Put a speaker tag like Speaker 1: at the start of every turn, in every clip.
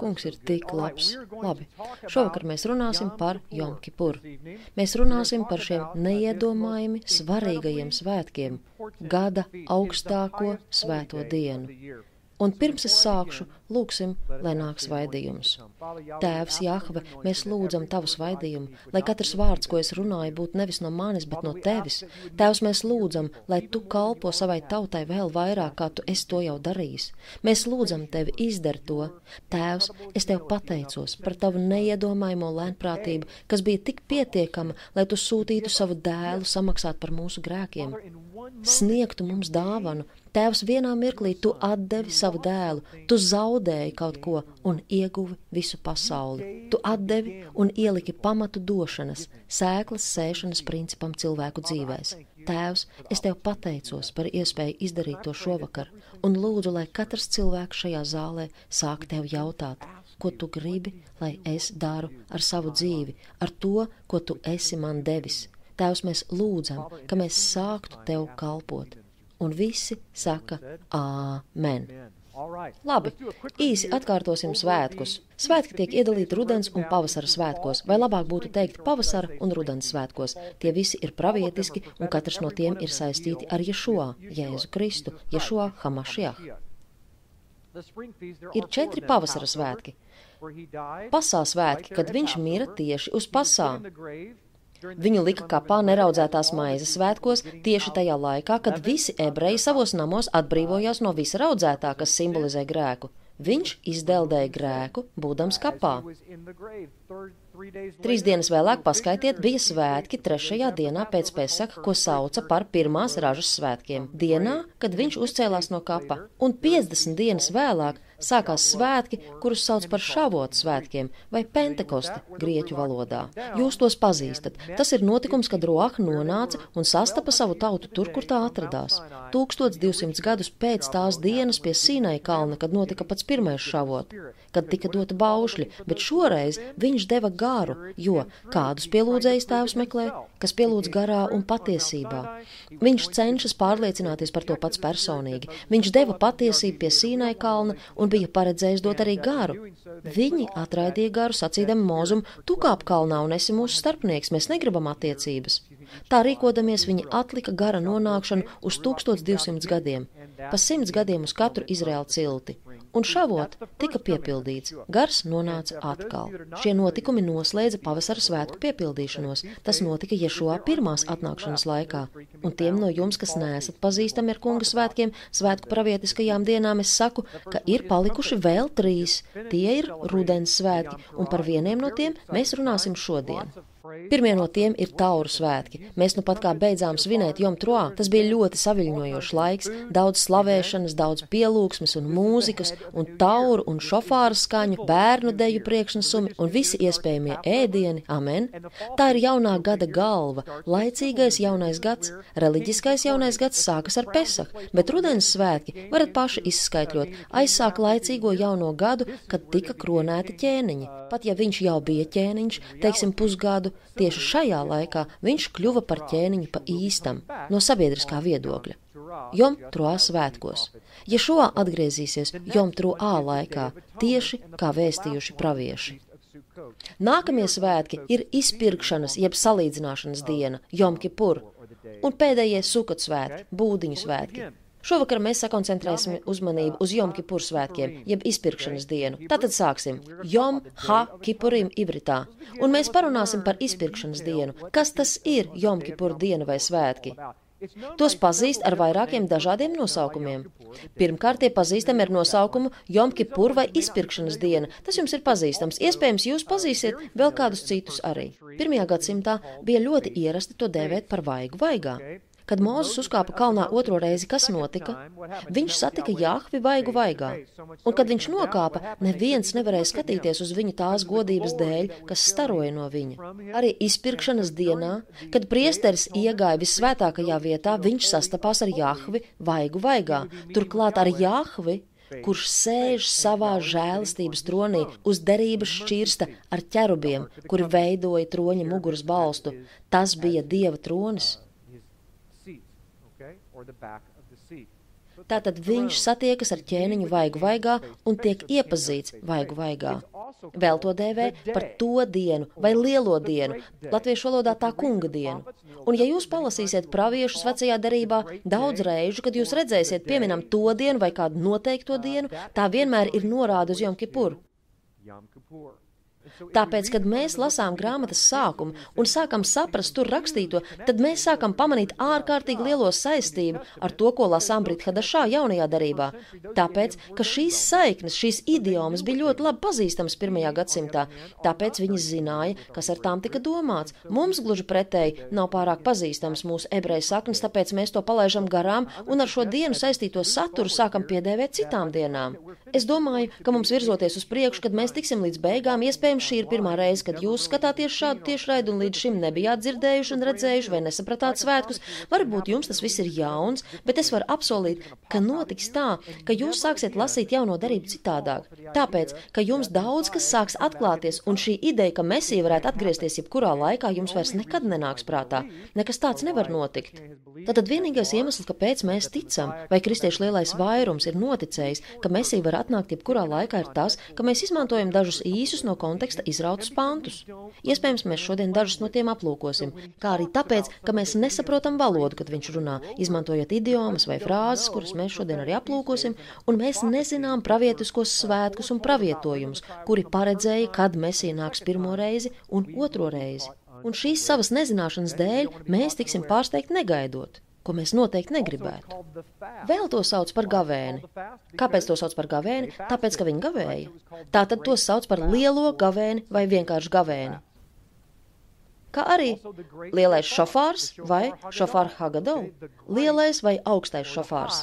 Speaker 1: Kungs ir tik labs. Labi, šovakar mēs runāsim par Jomkipuru. Mēs runāsim par šiem neiedomājami svarīgajiem svētkiem, gada augstāko svēto dienu. Un pirms es sākšu, lūksim, lai nāk svaidījums. Tēvs, Jahve, mēs lūdzam tavu svaidījumu, lai katrs vārds, ko es runāju, būtu nevis no manis, bet no tevis. Tēvs, mēs lūdzam, lai tu kalpo savai tautai vēl vairāk, kā tu esi to jau darījis. Mēs lūdzam tevi izdar to. Tēvs, es tev pateicos par tavu neiedomājamo lēnprātību, kas bija tik pietiekama, lai tu sūtītu savu dēlu samaksāt par mūsu grēkiem. Sniegtu mums dāvanu, Tēvs, vienā mirklī tu atdevi savu dēlu, tu zaudēji kaut ko un ieguvi visu pasauli. Tu atdevi un ieliki pamatu došanas, sēklas sēšanas principam cilvēku dzīvēs. Tēvs, es tev pateicos par iespēju izdarīt to šovakar, un lūdzu, lai katrs cilvēks šajā zālē sāk tev jautāt, ko tu gribi, lai es daru ar savu dzīvi, ar to, ko tu esi man devis. Tēvs, mēs lūdzam, ka mēs sāktu tev kalpot un visi saka Āmen. Labi, īsi atkārtosim svētkus. Svētki tiek iedalīti rudens un pavasara svētkos, vai labāk būtu teikt pavasara un rudens svētkos. Tie visi ir pravietiski, un katrs no tiem ir saistīti ar Ješua, Jēzu Kristu, Ješua Hamašiah. Ir četri pavasara svētki. Pasā svētki, kad viņš mira tieši uz pasā. Viņu lika kapā neraudzētās maizes svētkos tieši tajā laikā, kad visi ebreji savos namos atbrīvojās no visa raudzētā, kas simbolizē grēku. Viņš izdeldēja grēku, būdams kapā. Trīs dienas vēlāk paskaitiet, bija svētki trešajā dienā pēc Pesaka, ko sauca par pirmās ražas svētkiem, dienā, kad viņš uzcēlās no kapa, un 50 dienas vēlāk sākās svētki, kurus sauc par šavotu svētkiem vai pentekoste grieķu valodā. Jūs tos pazīstat. Tas ir notikums, kad Roaha nonāca un sastapa savu tautu tur, kur tā atradās. 1200 gadus pēc tās dienas pie Sīnai kalna, kad notika pats pirmais šavot, kad tika dota baušļi, bet šoreiz viņš deva garu, jo kādus pielūdzējis tēvs meklē, kas pielūdz garā un patiesībā. Viņš cenšas pārliecināties par to pats personīgi. Viņš deva patiesību pie Sīnai kalna un bija paredzējis dot arī garu. Viņi atraidīja garu, sacīdami mūzum, tu kāp kalnā un esi mūsu starpnieks, mēs negribam attiecības. Tā rīkodamies, viņi atlika gara nonākšanu uz 1200 gadiem, pa simts gadiem uz katru Izraēlu cilti un šavot tika piepildīts. Gars nonāca atkal. Šie notikumi noslēdza pavasara svētku piepildīšanos. Tas notika Ješua pirmās atnākšanas laikā. Un tiem no jums, kas neesat pazīstami ar kunga svētkiem, svētku pravietiskajām dienām, es saku, ka ir palikuši vēl trīs. Tie ir rudens svētki, un par vieniem no tiem mēs runāsim šodien. Pirmie no tiem ir tauru svētki. Mēs nu pat kā beidzām svinēt Jom Troā. Tas bija ļoti saviļņojošs laiks, daudz slavēšanas, daudz pielūgsmes un mūzikas, un tauru un šofāru skaņu, bērnu deju priekšnesumi un visi iespējamie ēdieni. Amen! Tā ir jaunā gada galva, laicīgais jaunais gads. Reliģiskais jaunais gads sākas ar Pesaku, bet rudens svētki varat paši izskaidrot, aizsāk laicīgo jauno gadu, kad tika kronēti ķēniņi. Pat ja viņš jau bija ķēniņš, teiksim pusgadu, tieši šajā laikā viņš kļuva par ķēniņu pa īstam no sabiedriskā viedokļa. Jom Troā svētkos. Šo atgriezīsies Jom Troā laikā, tieši kā vēstījuši pravieši. Nākamie svētki ir izpirkšanas jeb salīdzināšanas diena, Jom Kipur, un pēdējie sukat svētki, būdiņu svētki. Šovakar mēs sakoncentrēsim uzmanību uz Jom Kipur svētkiem, jeb izpirkšanas dienu. Tātad sāksim Jom Ha Kipurim ibritā, un mēs parunāsim par izpirkšanas dienu. Kas tas ir Jom Kipur diena vai svētki? Tos pazīst ar vairākiem dažādiem nosaukumiem. Pirmkārt, tie pazīstami ar nosaukumu Jom Kipur vai izpirkšanas diena. Tas jums ir pazīstams. Iespējams, jūs pazīsiet vēl kādus citus arī. Pirmajā gadsimtā bija ļoti ierasti to dēvēt par vaigu vaigā. Kad Mozus uzkāpa kalnā otro reizi, kas notika? Viņš satika Jāhvi vaigu vaigā, un kad viņš nokāpa, neviens nevarēja skatīties uz viņu tās godības dēļ, kas staroja no viņa. Arī izpirkšanas dienā, kad priesteris iegāja visvētākajā vietā, viņš sastapās ar Jāhvi vaigu vaigā, turklāt ar Jāhvi kurš sēž savā žēlastības tronī uz derības šķirsta ar ķerubiem, kuri veidoja troņa muguras balstu. Tas bija Dieva tronis. Tātad viņš satiekas ar ķēniņu vaigu vaigā un tiek iepazīts vaigu vaigā. Vēl to dēvē par to dienu vai lielo dienu, latviešu valodā tā kunga dienu. Un ja jūs palasīsiet praviešus vecajā darībā daudz reižu, kad jūs redzēsiet pieminam to dienu vai kādu noteikto dienu, tā vienmēr ir norāda uz Jom Kipuru. Tāpēc, kad mēs lasām grāmatas sākumu un sākam saprast tur rakstīto, tad mēs sākam pamanīt ārkārtīgi lielo saistību ar to, ko lasām Brithadašā jaunajā darībā. Tāpēc, ka šīs saiknes, šīs idiomas bija ļoti labi pazīstamas pirmajā gadsimtā, tāpēc viņi zināja, kas ar tām tika domāts. Mums gluži pretēji nav pārāk pazīstams mūsu ebreju saknes, tāpēc mēs to palaižam garām un ar šo dienu saistīto saturu sākam piedēvēt citām dienām. Es domāju, ka mums virzoties uz priekšu, kad mēs tiksim līdz beigām, iespējams šī ir pirmā reize, kad jūs skatāties šādu tiešraidu un līdz šim nebijāt dzirdējuši un redzējuši vai nesapratāt svētkus. Varbūt jums tas viss ir jauns, bet es varu apsolīt, ka notiks tā, ka jūs sāksiet lasīt jauno darību citādāk. Tāpēc, ka jums daudz kas sāks atklāties, un šī ideja, ka Mesija varētu atgriezties jebkurā laikā, jums vairs nekad nenāks prātā. Nekas tāds nevar notikt. Tātad vienīgais iemesls, kāpēc mēs ticam, vai kristiešu lielais vairums ir noticējis, ka Mesija var atnākt jebkurā laikā, ir tas, ka mēs izmantojam dažus īsus no konteksta teksta izrautus pantus. Iespējams, mēs šodien dažus no tiem aplūkosim, kā arī tāpēc, ka mēs nesaprotam valodu, kad viņš runā, izmantojot idiomas vai frāzes, kuras mēs šodien arī aplūkosim, un mēs nezinām pravietiskos svētkus un pravietojumus, kuri paredzēja, kad Mesija nāks pirmo reizi un otro reizi. Un šīs savas nezināšanas dēļ mēs tiksim pārsteigti negaidot ko mēs noteikti negribētu. Vēl to sauc par gavēni. Kāpēc to sauc par gavēni? Tāpēc, ka viņi gavēja. Tā tad to sauc par lielo gavēni vai vienkārši gavēni. Kā arī lielais šofārs vai šofāra hagadau, lielais vai augstais šofārs.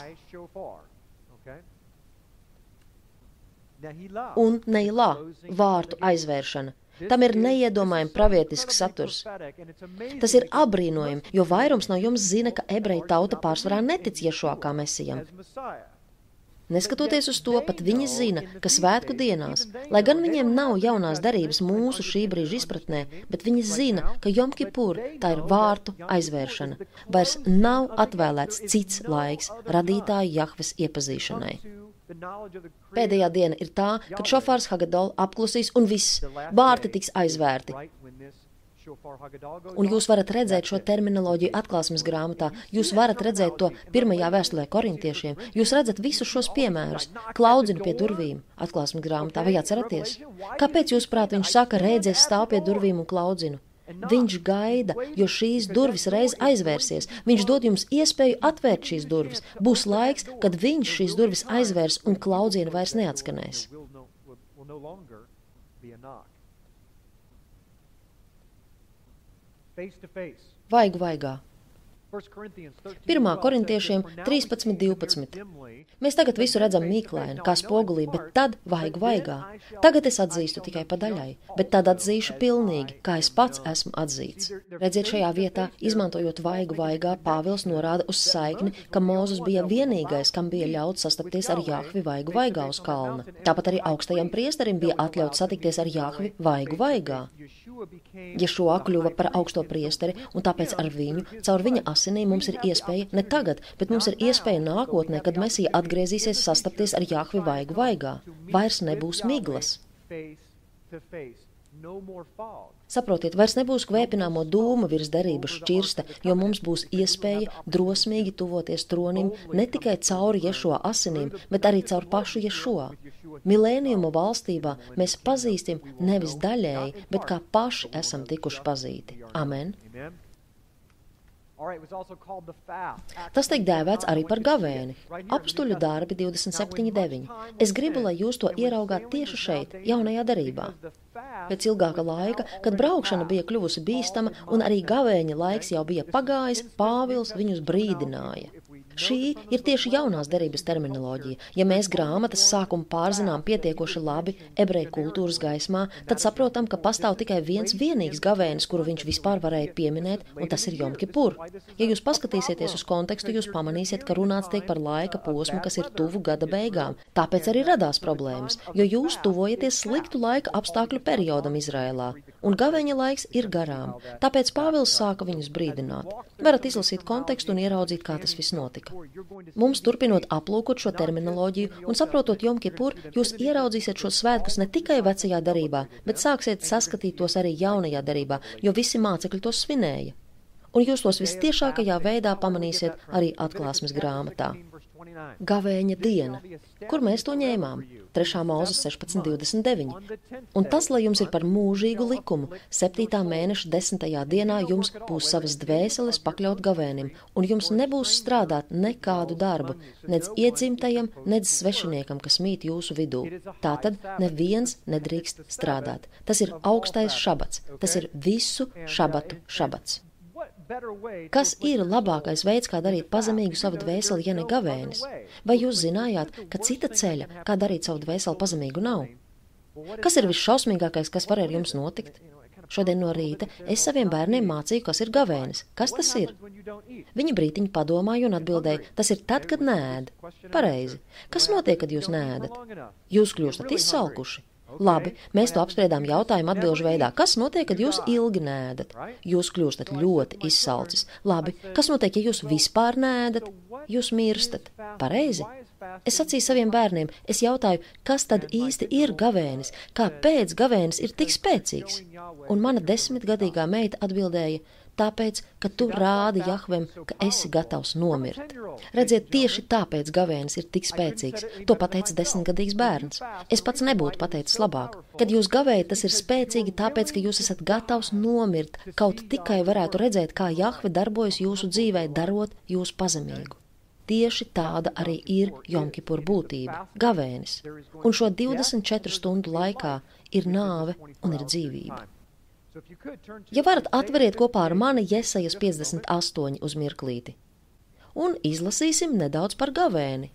Speaker 1: Un neilā vārtu aizvēršana Tam ir neiedomājami pravietisks saturs. Tas ir apbrīnojami, jo vairums no jums zina, ka ebreju tauta pārsvarā netic Ješua kā mesijam. Neskatoties uz to, pat viņi zina, ka svētku dienās, lai gan viņiem nav jaunās darības mūsu šī brīža izpratnē, bet viņi zina, ka Jomkipur tā ir vārtu aizvēršana. Vairs nav atvēlēts cits laiks radītāju Jahves iepazīšanai. Pēdējā diena ir tā, kad šofārs Hagadola apklusīs un viss, vārti tiks aizvērti. Un jūs varat redzēt šo terminoloģiju atklāsmes grāmatā, jūs varat redzēt to pirmajā vēstulē korintiešiem, jūs redzat visus šos piemērus, klaudzinu pie durvīm atklāsmes grāmatā, vai atceraties? Kāpēc jūs prāt viņš saka, rēdzies stāv pie durvīm un klaudzinu? Viņš gaida, jo šīs durvis reiz aizvērsies. Viņš dod jums iespēju atvērt šīs durvis. Būs laiks, kad viņš šīs durvis aizvērs un klaudziena vairs neatskanēs. Vaigu vaigā. 1. korintiešiem 13.12. Mēs tagad visu redzam mīklaini, kā spogulī, bet tad vaigu vaigā. Tagad es atzīstu tikai pa daļai, bet tad atzīšu pilnīgi, kā es pats esmu atzīts. Redziet, šajā vietā, izmantojot vaigu vaigā, Pāvils norāda uz saikni, ka Mūzus bija vienīgais, kam bija ļauts sastapties ar Jāhvi vaigu vaigā uz kalna. Tāpat arī augstajam priesterim bija atļauts satikties ar Jāhvi vaigu vaigā. Ješua kļuva par augsto priesteri, un tāpēc ar viņu, caur viņa asinīm mums ir iespēja ne tagad, bet mums ir iespēja nākotnē, kad Mesija atgriezīsies sastapties ar Jahvi vaigu vaigā. Vairs nebūs miglas. Saprotiet, vairs nebūs kvēpināmo dūmu virs derības šķirsta, jo mums būs iespēja drosmīgi tuvoties tronim ne tikai cauri Ješo asinīm, bet arī caur pašu Ješo. Milēniuma valstībā mēs pazīstam nevis daļēji, bet kā paši esam tikuši pazīti. Amen! Tas tiek dēvēts arī par gavēni. Apstuļu darbi 27.9. Es gribu, lai jūs to ieraugāt tieši šeit, jaunajā darībā. Pēc ilgāka laika, kad braukšana bija kļuvusi bīstama un arī gavēņa laiks jau bija pagājis, Pāvils viņus brīdināja. Šī ir tieši jaunās derības terminoloģija. Ja mēs grāmatas sākumu pārzinām pietiekoši labi ebreju kultūras gaismā, tad saprotam, ka pastāv tikai viens vienīgs gavēnis, kuru viņš vispār varēja pieminēt, un tas ir Jomkipur. Ja jūs paskatīsieties uz kontekstu, jūs pamanīsiet, ka runāts tiek par laika posmu, kas ir tuvu gada beigām. Tāpēc arī radās problēmas, jo jūs tuvojaties sliktu laika apstākļu periodam Izrēlā. un gaveņa laiks ir garām, tāpēc Pāvils sāka viņus brīdināt. Varat izlasīt kontekstu un ieraudzīt, kā tas viss notika. Mums turpinot aplūkot šo terminoloģiju un saprotot Jomkipur, jūs ieraudzīsiet šos svētkus ne tikai vecajā darībā, bet sāksiet saskatīt tos arī jaunajā darībā, jo visi mācekļi tos svinēja un jūs tos vistiešākajā veidā pamanīsiet arī atklāsmes grāmatā. Gavēņa diena. Kur mēs to ņēmām? 3. mūzes 16.29. Un tas, lai jums ir par mūžīgu likumu, 7. mēneša 10. dienā jums būs savas dvēseles pakļaut gavēnim, un jums nebūs strādāt nekādu darbu, nedz iedzimtajam, nedz svešiniekam, kas mīt jūsu vidū. Tātad neviens nedrīkst strādāt. Tas ir augstais šabats, tas ir visu šabatu šabats. Kas ir labākais veids, kā darīt pazemīgu savu dvēseli, ja ne gavēnis? Vai jūs zinājāt, ka cita ceļa, kā darīt savu dvēseli pazemīgu, nav? Kas ir visšausmīgākais, kas var ar jums notikt? Šodien no rīta es saviem bērniem mācīju, kas ir gavēnis. Kas tas ir? Viņi brītiņi padomāja un atbildēja, tas ir tad, kad nēd. Pareizi. Kas notiek, kad jūs nēdat? Jūs kļūstat izsalkuši. Labi, mēs to apspriedām jautājumu atbilžu veidā. Kas notiek, kad jūs ilgi nēdat? Jūs kļūstat ļoti izsalcis. Labi, kas notiek, ja jūs vispār nēdat? Jūs mirstat. Pareizi? Es sacīju saviem bērniem, es jautāju, kas tad īsti ir gavēnis, kāpēc gavēnis ir tik spēcīgs? Un mana desmitgadīgā meita atbildēja, tāpēc, ka tu rādi Jahvem, ka esi gatavs nomirt. Redziet, tieši tāpēc gavēnis ir tik spēcīgs. To pateica desmitgadīgs bērns. Es pats nebūtu pateicis labāk. Kad jūs gavējat, tas ir spēcīgi tāpēc, ka jūs esat gatavs nomirt, kaut tikai varētu redzēt, kā Jahve darbojas jūsu dzīvē, darot jūs pazemīgu. Tieši tāda arī ir Jomkipur būtība - gavēnis. Un šo 24 stundu laikā ir nāve un ir dzīvība. Ja varat atveriet kopā ar mani Jesajas 58 uz mirklīti, un izlasīsim nedaudz par gavēni.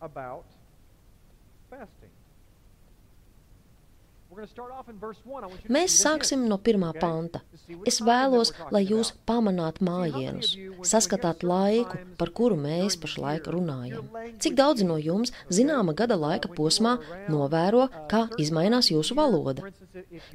Speaker 1: About fasting. Mēs sāksim no pirmā panta. Es vēlos, lai jūs pamanāt mājienus, saskatāt laiku, par kuru mēs pašlaik runājam. Cik daudzi no jums zināma gada laika posmā novēro, kā izmainās jūsu valoda?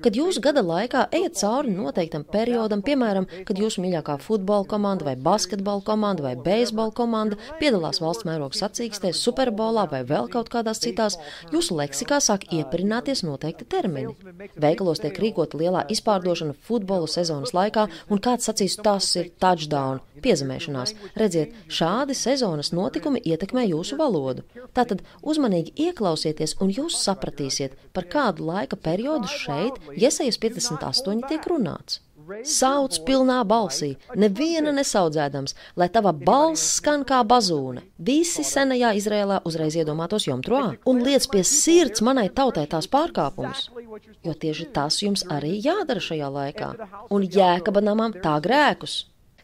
Speaker 1: Kad jūs gada laikā ejat cauri noteiktam periodam, piemēram, kad jūsu mīļākā futbola komanda vai basketbola komanda vai beisbola komanda piedalās valsts mēroga sacīkstēs, superbolā vai vēl kaut kādās citās, jūsu leksikā sāk iepirināties noteikti termini termini. Veikalos tiek rīkota lielā izpārdošana futbola sezonas laikā, un kāds sacīs, tas ir touchdown, piezemēšanās. Redziet, šādi sezonas notikumi ietekmē jūsu valodu. Tātad uzmanīgi ieklausieties, un jūs sapratīsiet, par kādu laika periodu šeit, Iesaijas 58, tiek runāts. Sauc pilnā balsī, neviena nesaudzēdams, lai tava balss skan kā bazūne. Visi senajā Izrēlā uzreiz iedomātos jomtroā un liec pie sirds manai tautai tās pārkāpumus, jo tieši tas jums arī jādara šajā laikā, un jēkaba namam tā grēkus.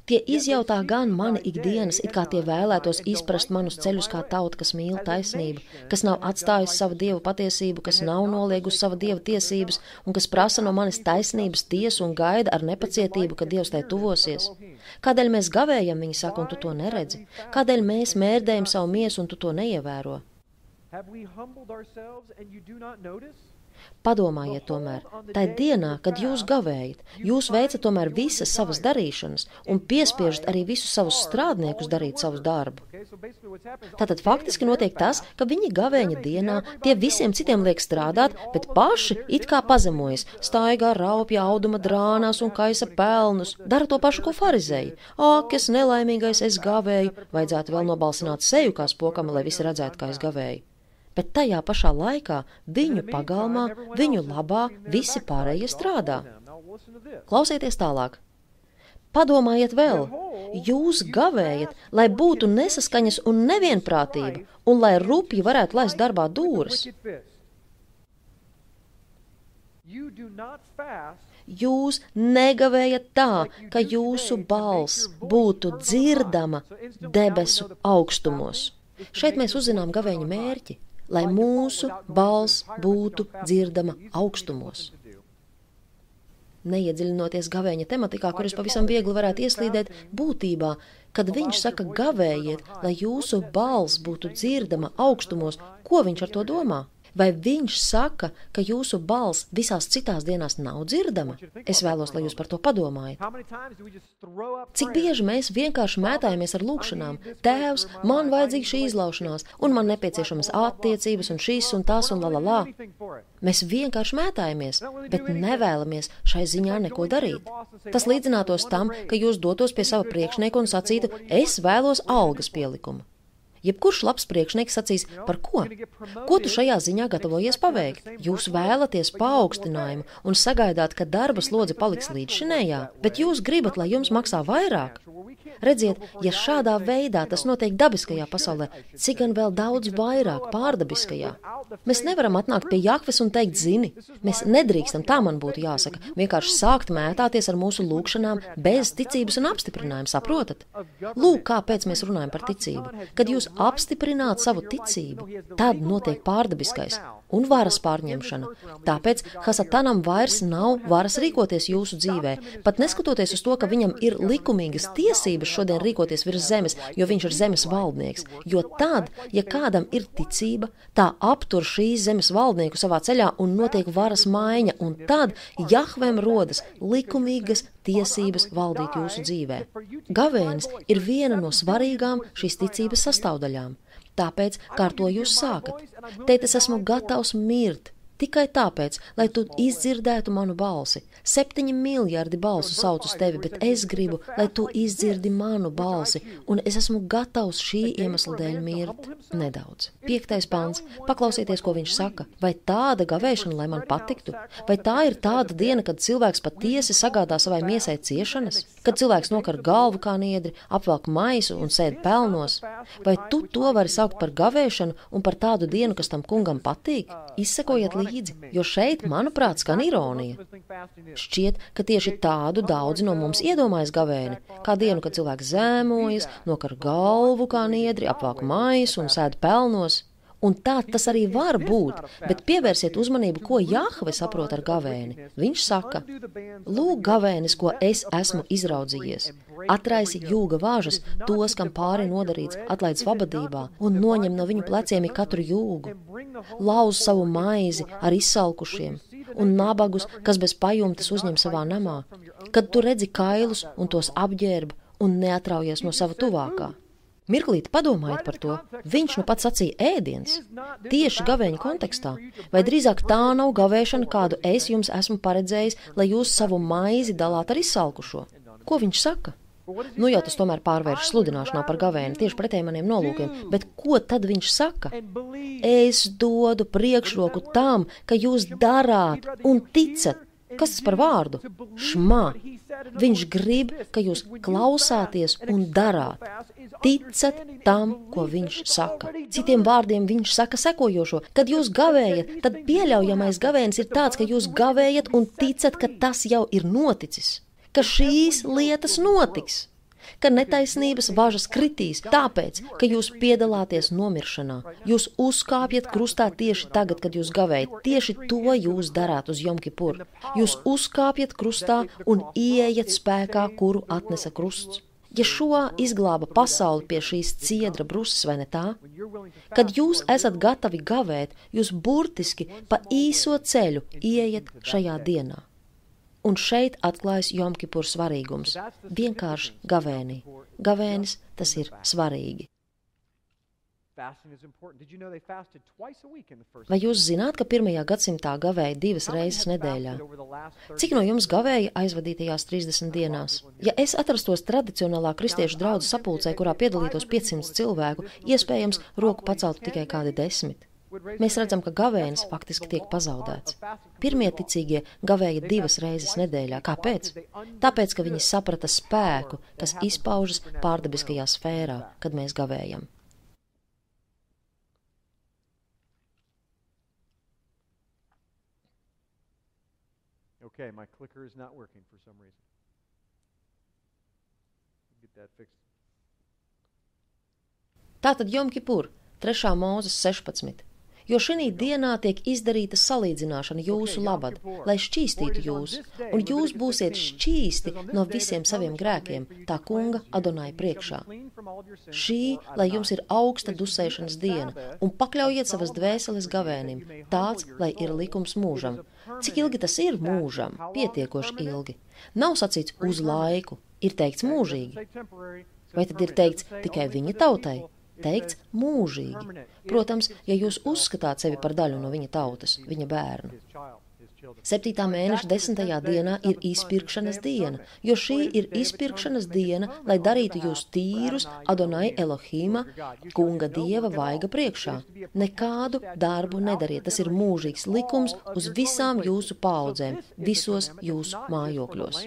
Speaker 1: Tie izjautā gan mani ikdienas, it kā tie vēlētos izprast manus ceļus kā tauta, kas mīl taisnību, kas nav atstājusi savu dievu patiesību, kas nav noliegusi savu dievu tiesības un kas prasa no manis taisnības tiesu un gaida ar nepacietību, kad dievs tai tuvosies. Kādēļ mēs gavējam, viņi saka, un tu to neredzi? Kādēļ mēs mērdējam savu miesu, un tu to neievēro? Have we humbled ourselves and you do not notice? Padomājiet tomēr, tai dienā, kad jūs gavējat, jūs veicat tomēr visas savas darīšanas un piespiežat arī visus savus strādniekus darīt savu darbu. Tātad faktiski notiek tas, ka viņi gavēņa dienā tie visiem citiem liek strādāt, bet paši it kā pazemojas, staigā raupja auduma drānās un kaisa pelnus, dara to pašu, ko farizēji. Ak, es nelaimīgais, es gavēju, vajadzētu vēl nobalsināt seju kā spokam, lai visi redzētu, kā es gavēju bet tajā pašā laikā viņu pagalmā, viņu labā visi pārējie strādā. Klausieties tālāk! Padomājiet vēl, jūs gavējat, lai būtu nesaskaņas un nevienprātība, un lai rupji varētu laist darbā dūris. Jūs negavējat tā, ka jūsu balss būtu dzirdama debesu augstumos. Šeit mēs uzzinām gavēņa mērķi lai mūsu balss būtu dzirdama augstumos. Neiedziļinoties gavēņa tematikā, kuras pavisam viegli varētu ieslīdēt būtībā, kad viņš saka gavējiet, lai jūsu balss būtu dzirdama augstumos, ko viņš ar to domā? Vai viņš saka, ka jūsu balss visās citās dienās nav dzirdama? Es vēlos, lai jūs par to padomājat. Cik bieži mēs vienkārši mētājamies ar lūkšanām? Tēvs, man vajadzīga šī izlaušanās, un man nepieciešamas attiecības, un šīs un tās, un la la la. Mēs vienkārši mētājamies, bet nevēlamies šai ziņā neko darīt. Tas līdzinātos tam, ka jūs dotos pie sava priekšnieka un sacītu, es vēlos algas pielikumu. Jebkurš labs priekšnieks sacīs, par ko? Ko tu šajā ziņā gatavojies paveikt? Jūs vēlaties paaugstinājumu un sagaidāt, ka darba slodze paliks līdzšinējā, bet jūs gribat, lai jums maksā vairāk. Redziet, ja šādā veidā tas notiek dabiskajā pasaulē, cik gan vēl daudz vairāk pārdabiskajā. Mēs nevaram atnākt pie Jahves un teikt, zini, mēs nedrīkstam, tā man būtu jāsaka, vienkārši sākt mētāties ar mūsu lūgšanām bez ticības un apstiprinājuma, saprotat? Lūk, kāpēc mēs runājam par ticību. Kad jūs apstiprināt savu ticību, tad notiek pārdabiskais un varas pārņemšana. Tāpēc Hasatanam vairs nav varas rīkoties jūsu dzīvē, pat neskatoties uz to, ka viņam ir likumīgas tiesības šodien rīkoties virs zemes, jo viņš ir zemes valdnieks. Jo tad, ja kādam ir ticība, tā aptur šīs zemes valdnieku savā ceļā un notiek varas maiņa, un tad Jahvem rodas likumīgas tiesības valdīt jūsu dzīvē. Gavēnis ir viena no svarīgām šīs ticības sastāvdaļām. Tāpēc, kā ar to jūs sākat? Tēt, es esmu gatavs mirt, Tikai tāpēc, lai tu izdzirdētu manu balsi. Septiņi miljardi balsu sauc uz tevi, bet es gribu, lai tu izdzirdi manu balsi, un es esmu gatavs šī iemesla dēļ mirt nedaudz. Piektais pāns. Paklausieties, ko viņš saka. Vai tāda gavēšana, lai man patiktu? Vai tā ir tāda diena, kad cilvēks patiesi sagādā savai miesai ciešanas? Kad cilvēks nokar galvu kā niedri, apvelk maisu un sēd pelnos? Vai tu to vari saukt par gavēšanu un par tādu dienu, kas tam kungam patīk? Izsekojiet līdzi līdzi, jo šeit, manuprāt, skan ironija. Šķiet, ka tieši tādu daudzi no mums iedomājas gavēni, kā dienu, kad cilvēks zēmojas, nokar galvu kā niedri, apvāk maisu un sēd pelnos. Un tā tas arī var būt, bet pievērsiet uzmanību, ko Jahve saprot ar gavēni. Viņš saka, lūk, gavēnis, ko es esmu izraudzījies. Atraisi jūga vāžas tos, kam pāri nodarīts, atlaidz vabadībā un noņem no viņu pleciem katru jūgu. Lauz savu maizi ar izsalkušiem un nabagus, kas bez pajumtes uzņem savā namā. Kad tu redzi kailus un tos apģērbu un neatraujies no sava tuvākā. Mirklīt padomājiet par to. Viņš nu pats sacīja ēdiens. Tieši gavēņa kontekstā. Vai drīzāk tā nav gavēšana, kādu es jums esmu paredzējis, lai jūs savu maizi dalāt ar izsalkušo? Ko viņš saka? Nu jau tas tomēr pārvērš sludināšanā par gavēni tieši pretēji maniem nolūkiem, bet ko tad viņš saka? Es dodu priekšroku tam, ka jūs darāt un ticat. Kas tas par vārdu? Šmā. Viņš grib, ka jūs klausāties un darāt. Ticat tam, ko viņš saka. Citiem vārdiem viņš saka sekojošo: kad jūs gavējat, tad pieļaujamais gavēnis ir tāds, ka jūs gavējat un ticat, ka tas jau ir noticis, ka šīs lietas notiks ka netaisnības važas kritīs, tāpēc, ka jūs piedalāties nomiršanā. Jūs uzkāpjat krustā tieši tagad, kad jūs gavējat. Tieši to jūs darāt uz Jomkipur. Jūs uzkāpjat krustā un ieejat spēkā, kuru atnesa krusts. Ja šo izglāba pasauli pie šīs ciedra brusas, vai ne tā? Kad jūs esat gatavi gavēt, jūs burtiski pa īso ceļu ieiet šajā dienā. Un šeit atklājas Jomkipur svarīgums. Vienkārši gavēnī. Gavēnis tas ir svarīgi. Vai jūs zināt, ka pirmajā gadsimtā gavēja divas reizes nedēļā? Cik no jums gavēja aizvadītajās 30 dienās? Ja es atrastos tradicionālā kristiešu draugu sapulcē, kurā piedalītos 500 cilvēku, iespējams, roku paceltu tikai kādi desmit. Mēs redzam, ka gavēnis faktiski tiek pazaudēts. Pirmie ticīgie gavēja divas reizes nedēļā. Kāpēc? Tāpēc, ka viņi saprata spēku, kas izpaužas pārdabiskajā sfērā, kad mēs gavējam. Okay, my clicker is not working for some reason. Get that fixed. Tātad Jomkipur, 3. mūzes 16. Jo šī dienā tiek izdarīta salīdzināšana jūsu labad, lai šķīstītu jūs, un jūs būsiet šķīsti no visiem saviem grēkiem, tā kunga Adonai priekšā. Šī, lai jums ir augsta dusēšanas diena, un pakļaujiet savas dvēseles gavēnim, tāds, lai ir likums mūžam. Cik ilgi tas ir mūžam? Pietiekoši ilgi. Nav sacīts uz laiku, ir teikts mūžīgi. Vai tad ir teikts tikai viņa tautai? Teikts mūžīgi. Protams, ja jūs uzskatāt sevi par daļu no viņa tautas, viņa bērnu. Septītā mēneša desmitajā dienā ir izpirkšanas diena, jo šī ir izpirkšanas diena, lai darītu jūs tīrus Adonai Elohīma, kunga dieva vaiga priekšā. Nekādu darbu nedariet, tas ir mūžīgs likums uz visām jūsu paudzēm, visos jūsu mājokļos.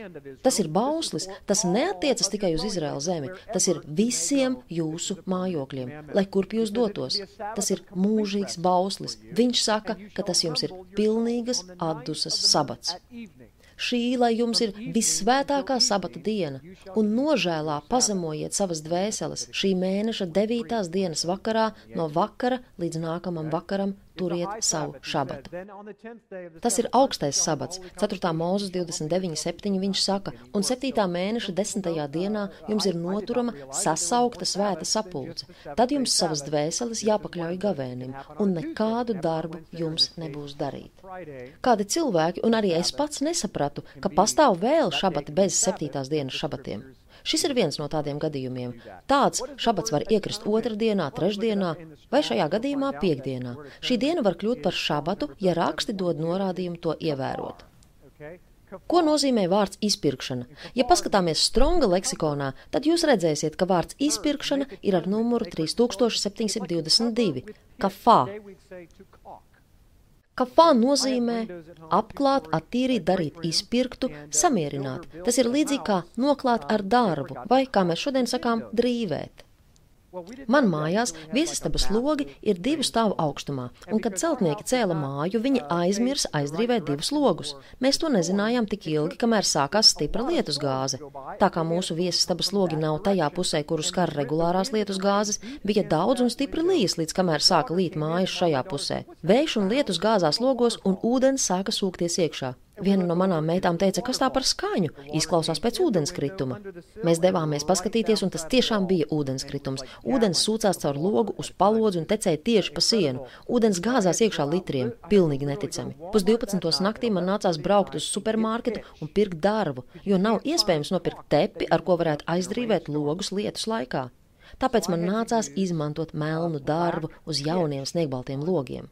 Speaker 1: Tas ir bauslis, tas neatiecas tikai uz Izraēla zemi, tas ir visiem jūsu mājokļiem, lai kurp jūs dotos. Tas ir mūžīgs bauslis. Viņš saka, ka tas jums ir pilnīgas atbildības atdusas sabats. Šī, lai jums ir visvētākā sabata diena, un nožēlā pazemojiet savas dvēseles šī mēneša devītās dienas vakarā no vakara līdz nākamam vakaram turiet savu šabatu. Tas ir augstais sabats. 4. mūzes 29.7. viņš saka, un 7. mēneša 10. dienā jums ir noturama sasaukta svēta sapulce. Tad jums savas dvēseles jāpakļauj gavēnim, un nekādu darbu jums nebūs darīt. Kādi cilvēki, un arī es pats nesapratu, ka pastāv vēl šabati bez 7. dienas šabatiem. Šis ir viens no tādiem gadījumiem. Tāds šabats var iekrist otrdienā, trešdienā vai šajā gadījumā piekdienā. Šī diena var kļūt par šabatu, ja raksti dod norādījumu to ievērot. Ko nozīmē vārds izpirkšana? Ja paskatāmies stronga leksikonā, tad jūs redzēsiet, ka vārds izpirkšana ir ar numuru 3722, kafā. Kafā nozīmē apklāt, attīrīt, darīt, izpirktu, samierināt. Tas ir līdzīgi kā noklāt ar darbu, vai, kā mēs šodien sakām, drīvēt. Man mājās viesistabas logi ir divu stāvu augstumā, un kad celtnieki cēla māju, viņi aizmirsa aizdrīvēt divus logus. Mēs to nezinājām tik ilgi, kamēr sākās stipra lietus gāze. Tā kā mūsu viesistabas logi nav tajā pusē, kuru skar regulārās lietus gāzes, bija daudz un stipri līs, līdz kamēr sāka līt mājas šajā pusē. Vējš un lietus gāzās logos, un ūdens sāka sūkties iekšā. Viena no manām meitām teica, kas tā par skaņu izklausās pēc ūdenskrituma. Mēs devāmies paskatīties, un tas tiešām bija ūdenskritums. Ūdens sūcās caur logu uz palodzi un tecēja tieši pa sienu. Ūdens gāzās iekšā litriem, pilnīgi neticami. Pus 12. naktī man nācās braukt uz supermarketu un pirkt darbu, jo nav iespējams nopirkt tepi, ar ko varētu aizdrīvēt logus lietus laikā. Tāpēc man nācās izmantot melnu darbu uz jauniem sniegbaltiem logiem.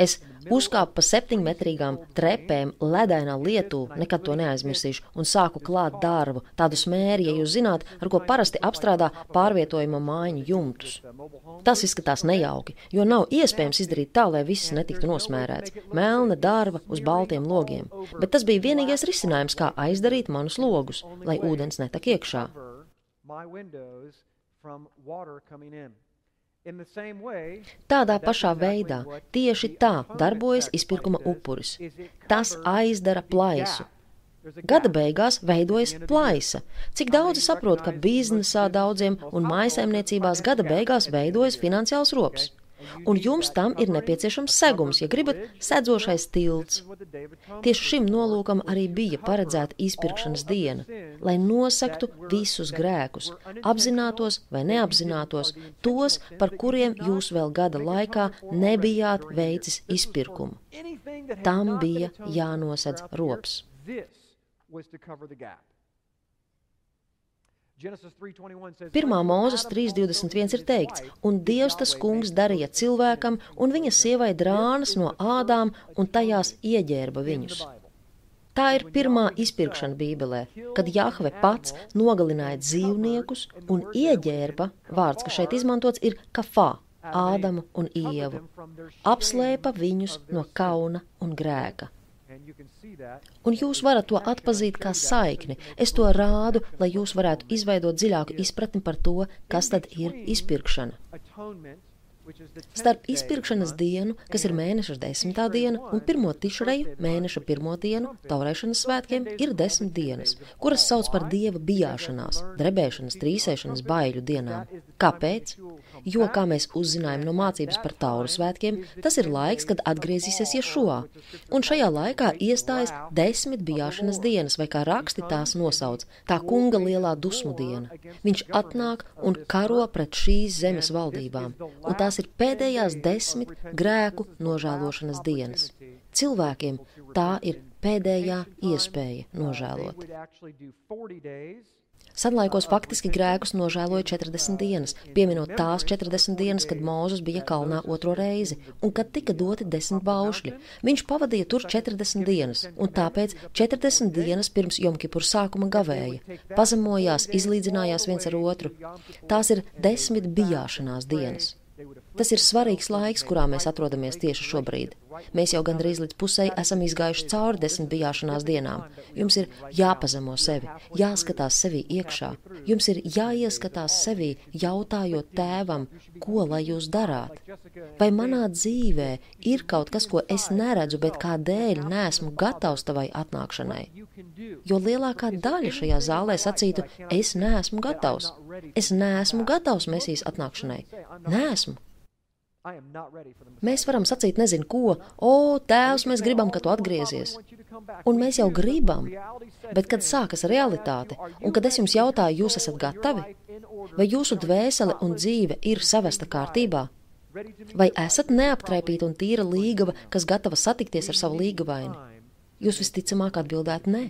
Speaker 1: Es uzkāpu pa septiņmetrīgām trepēm ledainā lietū, nekad to neaizmirsīšu, un sāku klāt darbu, tādu smēri, ja jūs zināt, ar ko parasti apstrādā pārvietojuma mājiņu jumtus. Tas izskatās nejauki, jo nav iespējams izdarīt tā, lai viss netiktu nosmērēts. Melna darba uz baltiem logiem, bet tas bija vienīgais risinājums, kā aizdarīt manus logus, lai ūdens netak iekšā. Tādā pašā veidā, tieši tā darbojas izpirkuma upuris. Tas aizdara plaisu. Gada beigās veidojas plaisa. Cik daudzi saprot, ka biznesā daudziem un mājsaimniecībās gada beigās veidojas finansiāls rops? Un jums tam ir nepieciešams segums, ja gribat sedzošais tilts. Tieši šim nolūkam arī bija paredzēta izpirkšanas diena, lai nosaktu visus grēkus, apzinātos vai neapzinātos, tos, par kuriem jūs vēl gada laikā nebijāt veicis izpirkumu. Tam bija jānosedz rops. Pirmā mūzes 3.21 ir teikts, un Dievs tas kungs darīja cilvēkam un viņa sievai drānas no ādām un tajās ieģērba viņus. Tā ir pirmā izpirkšana Bībelē, kad Jahve pats nogalināja dzīvniekus un ieģērba, vārds, kas šeit izmantots, ir kafā, Ādamu un Ievu, apslēpa viņus no kauna un grēka. Un jūs varat to atpazīt kā saikni. Es to rādu, lai jūs varētu izveidot dziļāku izpratni par to, kas tad ir izpirkšana. Starp izpirkšanas dienu, kas ir mēneša desmitā diena, un pirmo tišreju mēneša pirmo dienu, taurēšanas svētkiem, ir desmit dienas, kuras sauc par dieva bijāšanās, drebēšanas, trīsēšanas, baiļu dienām. Kāpēc? Jo, kā mēs uzzinājām no mācības par tauru svētkiem, tas ir laiks, kad atgriezīsies Ješua, un šajā laikā iestājas desmit bijāšanas dienas, vai kā raksti tās nosauc, tā kunga lielā dusmu diena. Viņš atnāk un karo pret šīs zemes valdībām, un tās ir pēdējās desmit grēku nožēlošanas dienas. Cilvēkiem tā ir pēdējā iespēja nožēlot. Senlaikos faktiski grēkus nožēloja 40 dienas, pieminot tās 40 dienas, kad Mūzes bija kalnā otro reizi, un kad tika doti desmit baušļi. Viņš pavadīja tur 40 dienas, un tāpēc 40 dienas pirms Jomkipur sākuma gavēja, pazemojās, izlīdzinājās viens ar otru. Tās ir desmit bijāšanās dienas. Tas ir svarīgs laiks, kurā mēs atrodamies tieši šobrīd. Mēs jau gandrīz līdz pusē esam izgājuši cauri desmit bijāšanās dienām. Jums ir jāpazemo sevi, jāskatās sevi iekšā. Jums ir jāieskatās sevi, jautājot tēvam, ko lai jūs darāt. Vai manā dzīvē ir kaut kas, ko es neredzu, bet kādēļ neesmu gatavs tavai atnākšanai? Jo lielākā daļa šajā zālē sacītu, es neesmu gatavs. Es neesmu gatavs mesijas atnākšanai. Nesmu. Mēs varam sacīt, nezinu ko, o, tēvs, mēs gribam, ka tu atgriezies. Un mēs jau gribam, bet kad sākas realitāte, un kad es jums jautāju, jūs esat gatavi? Vai jūsu dvēsele un dzīve ir savesta kārtībā? Vai esat neaptraipīta un tīra līgava, kas gatava satikties ar savu līgavaini? Jūs visticamāk atbildētu nē.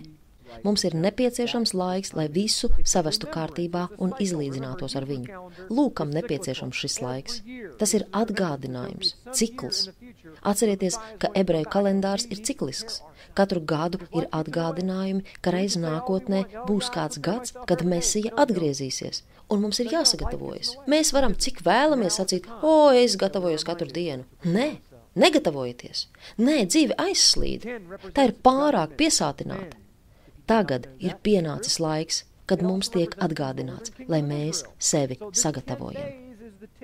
Speaker 1: Mums ir nepieciešams laiks, lai visu savestu kārtībā un izlīdzinātos ar viņu. Lūkam nepieciešams šis laiks. Tas ir atgādinājums, cikls. Atcerieties, ka ebreju kalendārs ir ciklisks. Katru gadu ir atgādinājumi, ka reiz nākotnē būs kāds gads, kad mesija atgriezīsies, un mums ir jāsagatavojas. Mēs varam cik vēlamies sacīt, o, es gatavojos katru dienu. Nē, negatavojieties. Nē, dzīve aizslīd. Tā ir pārāk piesātināta. Tagad ir pienācis laiks, kad mums tiek atgādināts, lai mēs sevi sagatavojam.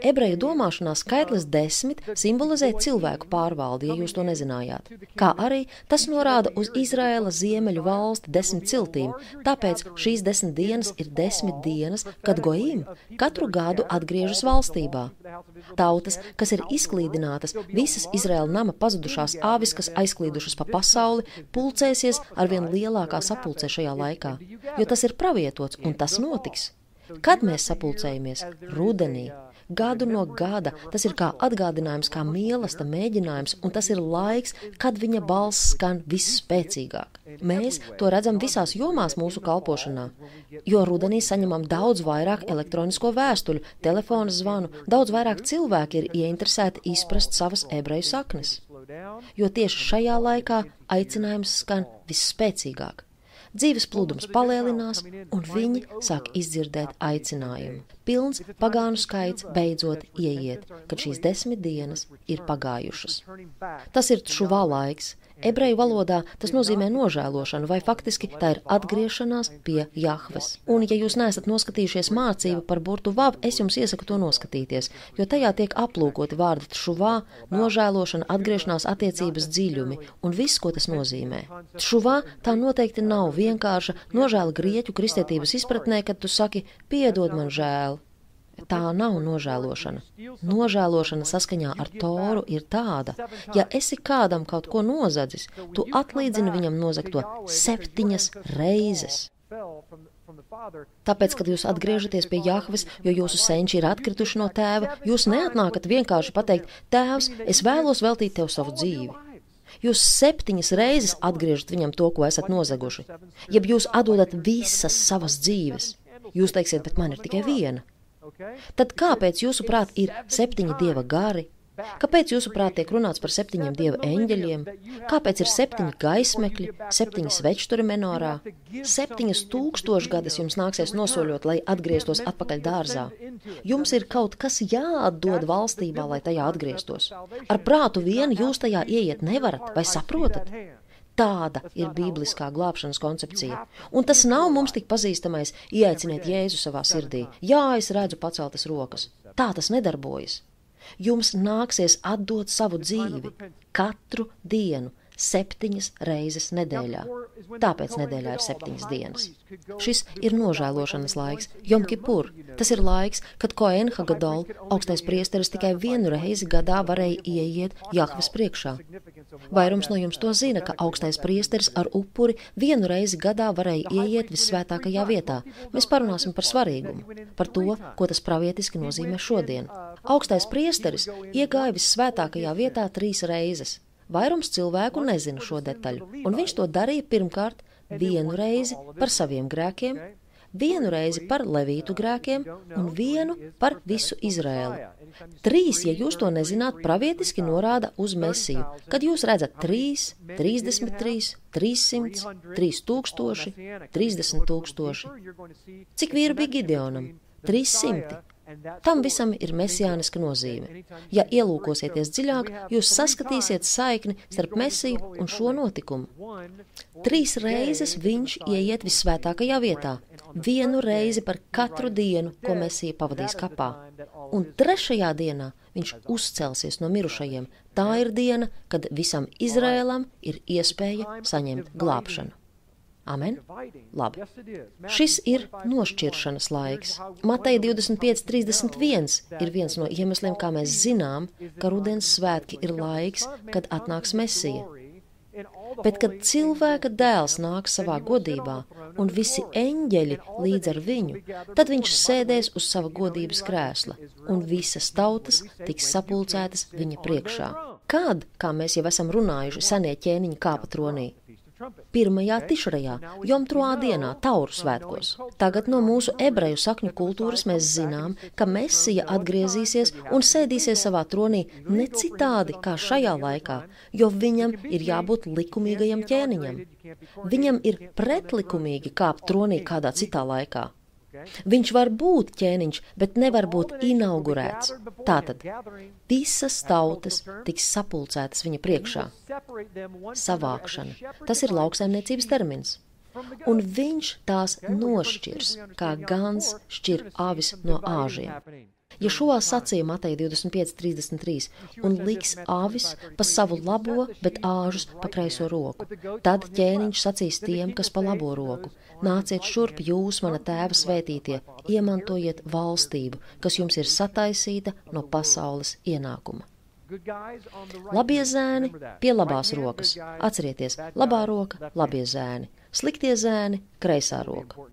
Speaker 1: Ebreju domāšanā skaitlis desmit simbolizē cilvēku pārvaldi, ja jūs to nezinājāt. Kā arī tas norāda uz Izraēla ziemeļu valsti desmit ciltīm, tāpēc šīs desmit dienas ir desmit dienas, kad Goim katru gadu atgriežas valstībā. Tautas, kas ir izklīdinātas, visas Izraēla nama pazudušās āvis, kas aizklīdušas pa pasauli, pulcēsies ar vien lielākā sapulcē šajā laikā, jo tas ir pravietots un tas notiks. Kad mēs sapulcējamies? Rudenī gadu no gada. Tas ir kā atgādinājums, kā mīlestība, mēģinājums, un tas ir laiks, kad viņa balss skan visspēcīgāk. Mēs to redzam visās jomās mūsu kalpošanā, jo rudenī saņemam daudz vairāk elektronisko vēstuļu, telefona zvanu, daudz vairāk cilvēki ir ieinteresēti izprast savas ebreju saknes. Jo tieši šajā laikā aicinājums skan visspēcīgāk. Dzīves plūdums palielinās, un viņi sāk izdzirdēt aicinājumu. Pilns pagānu skaits beidzot ieiet, kad šīs desmit dienas ir pagājušas. Tas ir šuvā laiks, Ebreju valodā tas nozīmē nožēlošanu, vai faktiski tā ir atgriešanās pie Jahves. Un, ja jūs neesat noskatījušies mācību par burtu vav, es jums iesaku to noskatīties, jo tajā tiek aplūkoti vārdi šuvā, nožēlošana, atgriešanās attiecības dziļumi un viss, ko tas nozīmē. Šuvā tā noteikti nav vienkārša nožēla grieķu kristietības izpratnē, kad tu saki, piedod man žēl. Tā nav nožēlošana. Nožēlošana saskaņā ar Toru ir tāda, ja esi kādam kaut ko nozadzis, tu atlīdzini viņam nozagto septiņas reizes. Tāpēc, kad jūs atgriežaties pie Jahves, jo jūsu senči ir atkrituši no tēva, jūs neatnākat vienkārši pateikt, Tēvs, es vēlos veltīt tev savu dzīvi. Jūs septiņas reizes atgriežat viņam to, ko esat nozaguši. Jeb jūs atdodat visas savas dzīves. Jūs teiksiet, bet man ir tikai viena. Tad kāpēc, jūsuprāt, ir septiņi dieva gari? Kāpēc, jūsuprāt, tiek runāts par septiņiem dieva eņģeļiem? Kāpēc ir septiņi gaismekļi, septiņi svečturi menorā? Septiņas tūkstošgadas jums nāksies nosoļot, lai atgrieztos atpakaļ dārzā. Jums ir kaut kas jāatdod valstībā, lai tajā atgrieztos. Ar prātu vien jūs tajā ieiet nevarat, vai saprotat? Tāda ir bībliskā glābšanas koncepcija. Un tas nav mums tik pazīstamais ieaiciniet Jēzu savā sirdī. Jā, es redzu paceltas rokas. Tā tas nedarbojas. Jums nāksies atdot savu dzīvi katru dienu septiņas reizes nedēļā. Tāpēc nedēļā ir septiņas dienas. Šis ir nožēlošanas laiks, Jomkipur. Tas ir laiks, kad Koen Hagadol, augstais priesteris, tikai vienu reizi gadā varēja ieiet Jahves priekšā. Vairums no jums to zina, ka augstais priesteris ar upuri vienu reizi gadā varēja ieiet vissvētākajā vietā. Mēs parunāsim par svarīgumu, par to, ko tas pravietiski nozīmē šodien. Augstais priesteris iegāja vissvētākajā vietā trīs reizes. Vairums cilvēku nezina šo detaļu, un viņš to darīja pirmkārt vienu reizi par saviem grēkiem, vienu reizi par levītu grēkiem un vienu par visu Izrēlu. Trīs, ja jūs to nezināt, pravietiski norāda uz Mesiju. Kad jūs redzat 3, 33, 300, 3000, 30 tūkstoši. Cik vīru bija Gideonam? 300. Tam visam ir mesijāniska nozīme. Ja ielūkosieties dziļāk, jūs saskatīsiet saikni starp mesiju un šo notikumu. Trīs reizes viņš ieiet vissvētākajā vietā, vienu reizi par katru dienu, ko mesija pavadīs kapā. Un trešajā dienā viņš uzcelsies no mirušajiem. Tā ir diena, kad visam Izrēlam ir iespēja saņemt glābšanu. Amen. Labi. Šis ir nošķiršanas laiks. Mateja 25.31 ir viens no iemesliem, kā mēs zinām, ka rudens svētki ir laiks, kad atnāks Mesija. Bet, kad cilvēka dēls nāks savā godībā un visi eņģeļi līdz ar viņu, tad viņš sēdēs uz sava godības krēsla, un visas tautas tiks sapulcētas viņa priekšā. Kad, kā mēs jau esam runājuši, senie ķēniņi kāpa tronī? Pirmajā tišrajā, Jomtroā dienā, Tauru svētkos. Tagad no mūsu ebreju sakņu kultūras mēs zinām, ka Mesija atgriezīsies un sēdīsies savā tronī ne citādi kā šajā laikā, jo viņam ir jābūt likumīgajam ķēniņam. Viņam ir pretlikumīgi kāpt tronī kādā citā laikā. Viņš var būt ķēniņš, bet nevar būt inaugurēts. Tātad visas tautas tiks sapulcētas viņa priekšā. Savākšana. Tas ir lauksaimniecības termins. Un viņš tās nošķirs, kā gans šķir avis no āžiem. Ja šo sacīja Mateja 25.33 un liks āvis pa savu labo, bet āžus pa kreiso roku, tad ķēniņš sacīs tiem, kas pa labo roku: Nāciet šurp jūs, mana tēva svētītie, iemantojiet valstību, kas jums ir sataisīta no pasaules ienākuma. Labie zēni pie labās rokas. Atcerieties, labā roka, labie zēni, sliktie zēni, kreisā roka.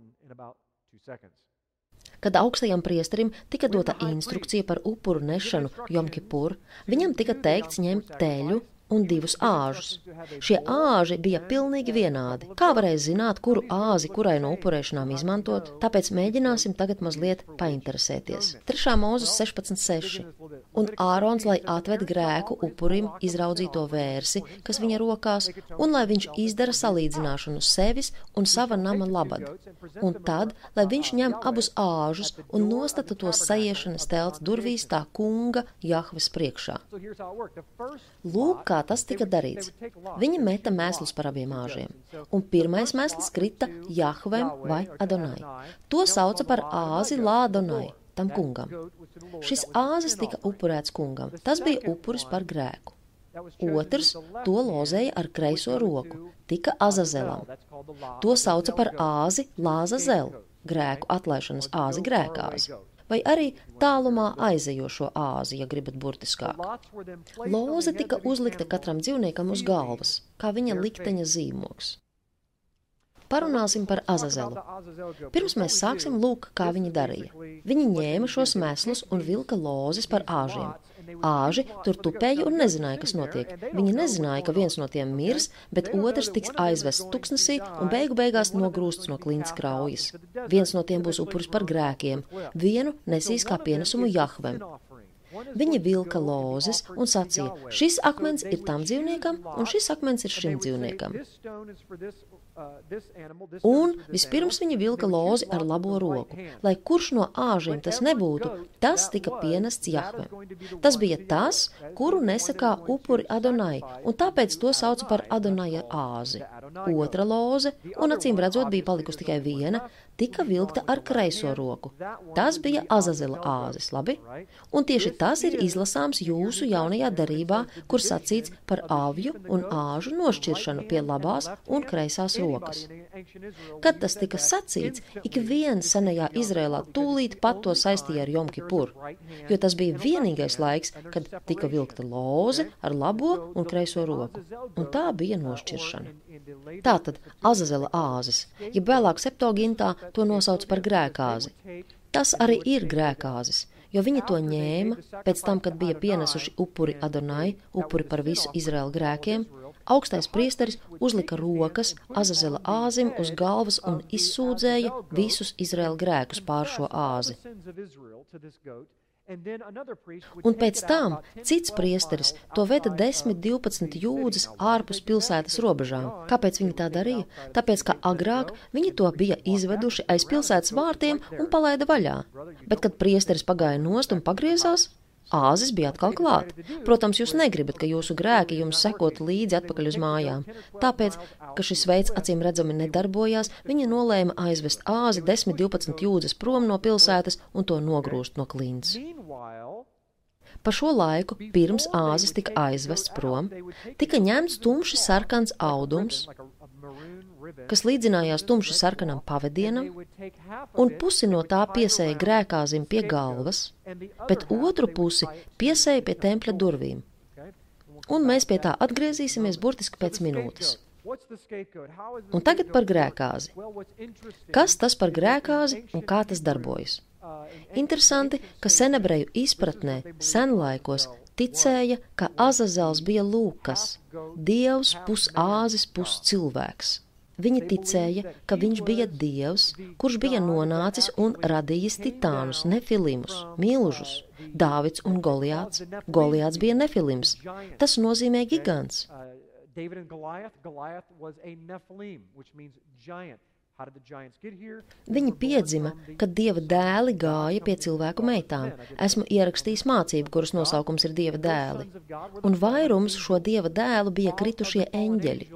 Speaker 1: Kad augstajam priesterim tika dota instrukcija par upuru nešanu Jomkipur, viņam tika teikts ņemt teļu un divus āžus. Šie āži bija pilnīgi vienādi. Kā varēja zināt, kuru āzi kurai no upurēšanām izmantot, tāpēc mēģināsim tagad mazliet painteresēties. 3. mūzes 16.6. Un Ārons, lai atved grēku upurim izraudzīto vērsi, kas viņa rokās, un lai viņš izdara salīdzināšanu sevis un sava nama labad. Un tad, lai viņš ņem abus āžus un nostata tos sajiešanas telts durvīs tā kunga Jahves priekšā. Lūk, kā tas tika darīts. Viņi meta mēslus par abiem āžiem, un pirmais mēsls krita Jahvem vai Adonai. To sauca par āzi Lādonai, tam kungam. Šis āzis tika upurēts kungam. Tas bija upuris par grēku. Otrs to lozēja ar kreiso roku, tika Azazelam. To sauca par āzi Lāzazelu, grēku atlaišanas āzi grēkāzi vai arī tālumā aizejošo āzi, ja gribat burtiskāk. Loze tika uzlikta katram dzīvniekam uz galvas, kā viņa likteņa zīmogs. Parunāsim par Azazelu. Pirms mēs sāksim lūk, kā viņi darīja. Viņi ņēma šos mēslus un vilka lozes par āžiem. Āži tur tupēja un nezināja, kas notiek. Viņi nezināja, ka viens no tiem mirs, bet otrs tiks aizvests tuksnesī un beigu beigās nogrūsts no klints kraujas. Viens no tiem būs upuris par grēkiem, vienu nesīs kā pienesumu Jahvem. Viņa vilka lozes un sacīja: Šis akmens ir tam dzīvniekam, un šis akmens ir šim dzīvniekam. Un vispirms viņa vilka lozi ar labo roku. Lai kurš no āžiem tas nebūtu, tas tika pienests Jahvem. Tas bija tas, kuru nesakā upuri Adonai, un tāpēc to sauc par Adonaja āzi. otra loze, un acīm redzot bija palikusi tikai viena, tika vilkta ar kreiso roku. Tas bija Azazela āzis, labi? Un tieši tas ir izlasāms jūsu jaunajā darībā, kur sacīts par avju un āžu nošķiršanu pie labās un kreisās rokas. Kad tas tika sacīts, ik viens senajā Izrēlā tūlīt pat to saistīja ar Jomkipuru, jo tas bija vienīgais laiks, kad tika vilkta loze ar labo un kreiso roku, un tā bija nošķiršana. Tātad Azazela āzis, ja vēlāk septogintā to nosauc par grēkāzi. Tas arī ir grēkāzis, jo viņi to ņēma pēc tam, kad bija pienesuši upuri Adonai, upuri par visu Izraēlu grēkiem. Augstais priesteris uzlika rokas Azazela āzim uz galvas un izsūdzēja visus Izraēlu grēkus pār šo āzi. Un pēc tam cits priesteris to veda 10-12 jūdzes ārpus pilsētas robežām. Kāpēc viņi tā darīja? Tāpēc, ka agrāk viņi to bija izveduši aiz pilsētas vārtiem un palaida vaļā. Bet, kad priesteris pagāja nost un pagriezās, āzis bija atkal klāt. Protams, jūs negribat, ka jūsu grēki jums sekot līdzi atpakaļ uz mājām. Tāpēc, ka šis veids acīm redzami nedarbojās, viņi nolēma aizvest āzi 10-12 jūdzes prom no pilsētas un to nogrūst no klints. Pa šo laiku, pirms āzis tika aizvests prom, tika ņemts tumši sarkans audums, kas līdzinājās tumši sarkanam pavadienam, un pusi no tā piesēja grēkāzim pie galvas, bet otru pusi piesēja pie tempļa durvīm. Un mēs pie tā atgriezīsimies burtiski pēc minūtes. Un tagad par grēkāzi. Kas tas par grēkāzi un kā tas darbojas? Interesanti, ka senebreju izpratnē senlaikos ticēja, ka Azazels bija Lūkas, dievs pus āzis pus cilvēks. Viņi ticēja, ka viņš bija dievs, kurš bija nonācis un radījis titānus, nefilimus, milžus. Dāvids un Goliāts. Goliāts bija nefilims. Tas nozīmē gigants. Viņi piedzima, kad dieva dēli gāja pie cilvēku meitām. Esmu ierakstījis mācību, kuras nosaukums ir dieva dēli. Un vairums šo dieva dēlu bija kritušie eņģeļi.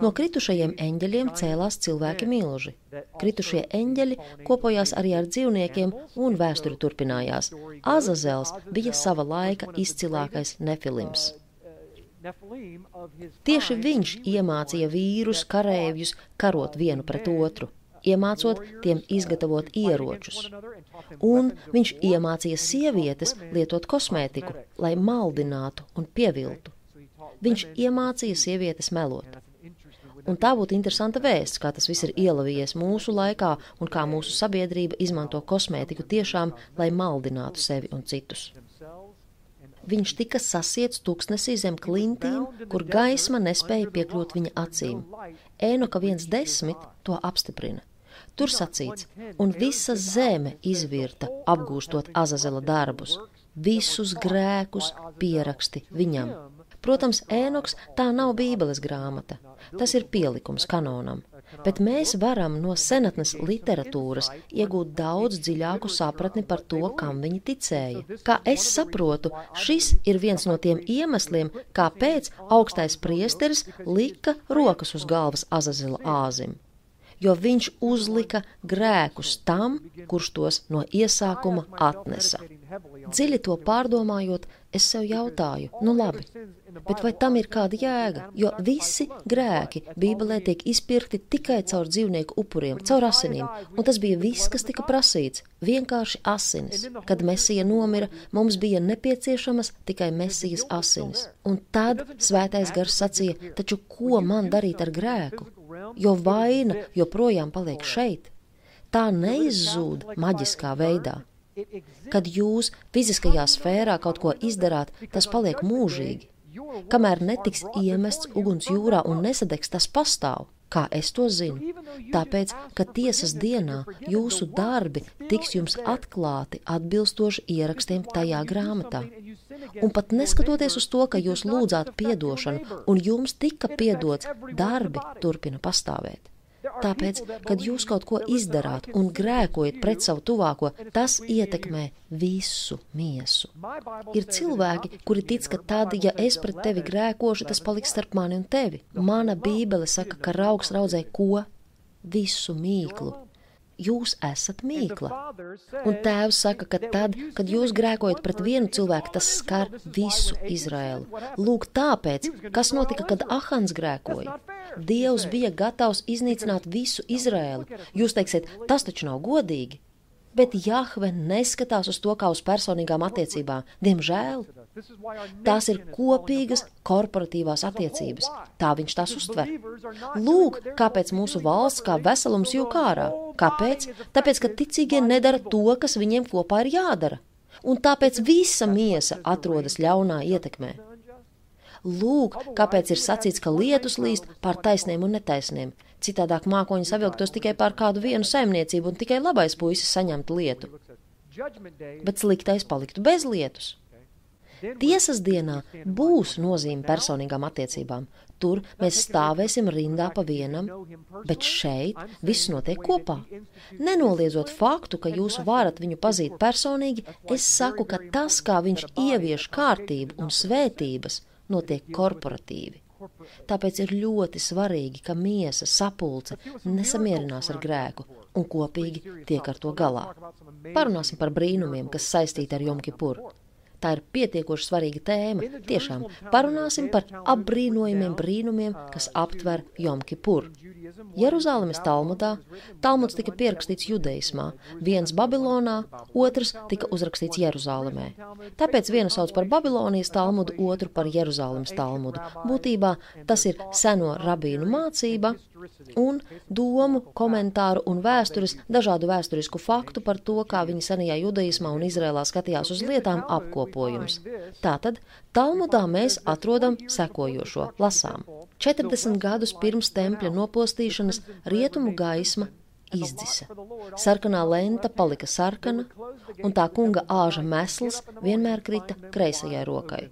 Speaker 1: No kritušajiem eņģeļiem cēlās cilvēki milži. Kritušie eņģeļi kopojās arī ar dzīvniekiem, un vēsture turpinājās. Azazels bija sava laika izcilākais nefilims. Tieši viņš iemācīja vīrus, karēvjus karot vienu pret otru, iemācot tiem izgatavot ieročus. Un viņš iemācīja sievietes lietot kosmētiku, lai maldinātu un pieviltu. Viņš iemācīja sievietes melot. Un tā būtu interesanta vēsts, kā tas viss ir ielavījies mūsu laikā un kā mūsu sabiedrība izmanto kosmētiku tiešām, lai maldinātu sevi un citus. Viņš tika sasiets tūkstnesī zem klintīm, kur gaisma nespēja piekļūt viņa acīm. Ēnoka viens desmit to apstiprina. Tur sacīts, un visa zeme izvirta, apgūstot Azazela darbus, visus grēkus pieraksti viņam. Protams, ēnoks tā nav Bībeles grāmata. Tas ir pielikums kanonam, bet mēs varam no senatnes literatūras iegūt daudz dziļāku sapratni par to, kam viņi ticēja. Kā es saprotu, šis ir viens no tiem iemesliem, kāpēc augstais priesteris lika rokas uz galvas Azazela āzim jo viņš uzlika grēkus tam, kurš tos no iesākuma atnesa. Dziļi to pārdomājot, es sev jautāju, nu labi, bet vai tam ir kāda jēga? Jo visi grēki Bībelē tiek izpirkti tikai caur dzīvnieku upuriem, caur asinīm, un tas bija viss, kas tika prasīts - vienkārši asinis. Kad Mesija nomira, mums bija nepieciešamas tikai Mesijas asinis. Un tad svētais gars sacīja, taču ko man darīt ar grēku? jo vaina joprojām paliek šeit. Tā neizzūd maģiskā veidā. Kad jūs fiziskajā sfērā kaut ko izdarāt, tas paliek mūžīgi. Kamēr netiks iemests uguns jūrā un nesadegs, tas pastāv. Kā es to zinu? Tāpēc, ka tiesas dienā jūsu darbi tiks jums atklāti atbilstoši ierakstiem tajā grāmatā. Un pat neskatoties uz to, ka jūs lūdzāt piedošanu un jums tika piedots, darbi turpina pastāvēt. Tāpēc, kad jūs kaut ko izdarāt un grēkojat pret savu tuvāko, tas ietekmē visu miesu. Ir cilvēki, kuri tic, ka tad, ja es pret tevi grēkošu, tas paliks starp mani un tevi. Mana bībele saka, ka raugs raudzē ko? Visu mīklu jūs esat mīkla. Un tēvs saka, ka tad, kad jūs grēkojat pret vienu cilvēku, tas skar visu Izraēlu. Lūk, tāpēc, kas notika, kad Ahans grēkoja? Dievs bija gatavs iznīcināt visu Izraēlu. Jūs teiksiet, tas taču nav godīgi. Bet Jahve neskatās uz to kā uz personīgām attiecībām. Diemžēl tās ir kopīgas korporatīvās attiecības. Tā viņš tās uztver. Lūk, kāpēc mūsu valsts kā veselums jūk ārā. Kāpēc? Tāpēc, ka ticīgie nedara to, kas viņiem kopā ir jādara. Un tāpēc visa miesa atrodas ļaunā ietekmē. Lūk, kāpēc ir sacīts, ka lietus līst pār taisniem un netaisniem. Citādāk mākoņi savilktos tikai pār kādu vienu saimniecību un tikai labais puisis saņemtu lietu. Bet sliktais paliktu bez lietus. Tiesas dienā būs nozīme personīgām attiecībām. Tur mēs stāvēsim rindā pa vienam, bet šeit viss notiek kopā. Nenoliedzot faktu, ka jūs varat viņu pazīt personīgi, es saku, ka tas, kā viņš ievieš kārtību un svētības, notiek korporatīvi. Tāpēc ir ļoti svarīgi, ka miesa sapulce nesamierinās ar grēku un kopīgi tiek ar to galā. Parunāsim par brīnumiem, kas saistīti ar Jomkipuru. Tā ir pietiekoši svarīga tēma. Tiešām parunāsim par apbrīnojumiem brīnumiem, kas aptver Jomkipuru. Jeruzalemes Talmudā Talmuds tika pierakstīts judaismā, viens Babilonā, otrs tika uzrakstīts Jeruzalemē. Tāpēc vienu sauc par Babilonijas Talmudu, otru par Jeruzalemes Talmudu. Būtībā tas ir seno rabīnu mācība un domu, komentāru un vēstures, dažādu vēsturisku faktu par to, kā viņi senajā judaismā un Izrēlā skatījās uz lietām apkopojums. Tātad Talmudā mēs atrodam sekojošo lasām. 40 gadus pirms tempļa nopostīšanas rietumu gaisma izdzisa. Sarkanā lenta palika sarkana, un tā kunga āža mesls vienmēr krita kreisajai rokai.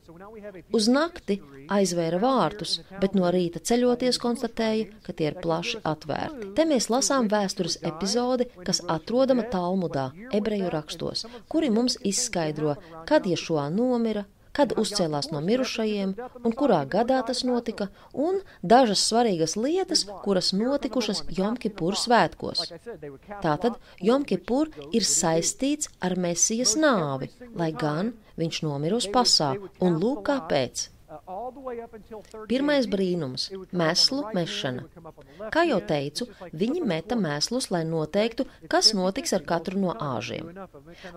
Speaker 1: Uz nakti aizvēra vārtus, bet no rīta ceļoties konstatēja, ka tie ir plaši atvērti. Te mēs lasām vēstures epizodi, kas atrodama Talmudā, ebreju rakstos, kuri mums izskaidro, kad Ješua nomira, kad uzcēlās no mirušajiem un kurā gadā tas notika, un dažas svarīgas lietas, kuras notikušas Jomkipur svētkos. Tātad Jomkipur ir saistīts ar Mesijas nāvi, lai gan viņš nomira uz pasā, un lūk kāpēc. Pirmais brīnums - mēslu mešana. Kā jau teicu, viņi meta mēslus, lai noteiktu, kas notiks ar katru no āžiem.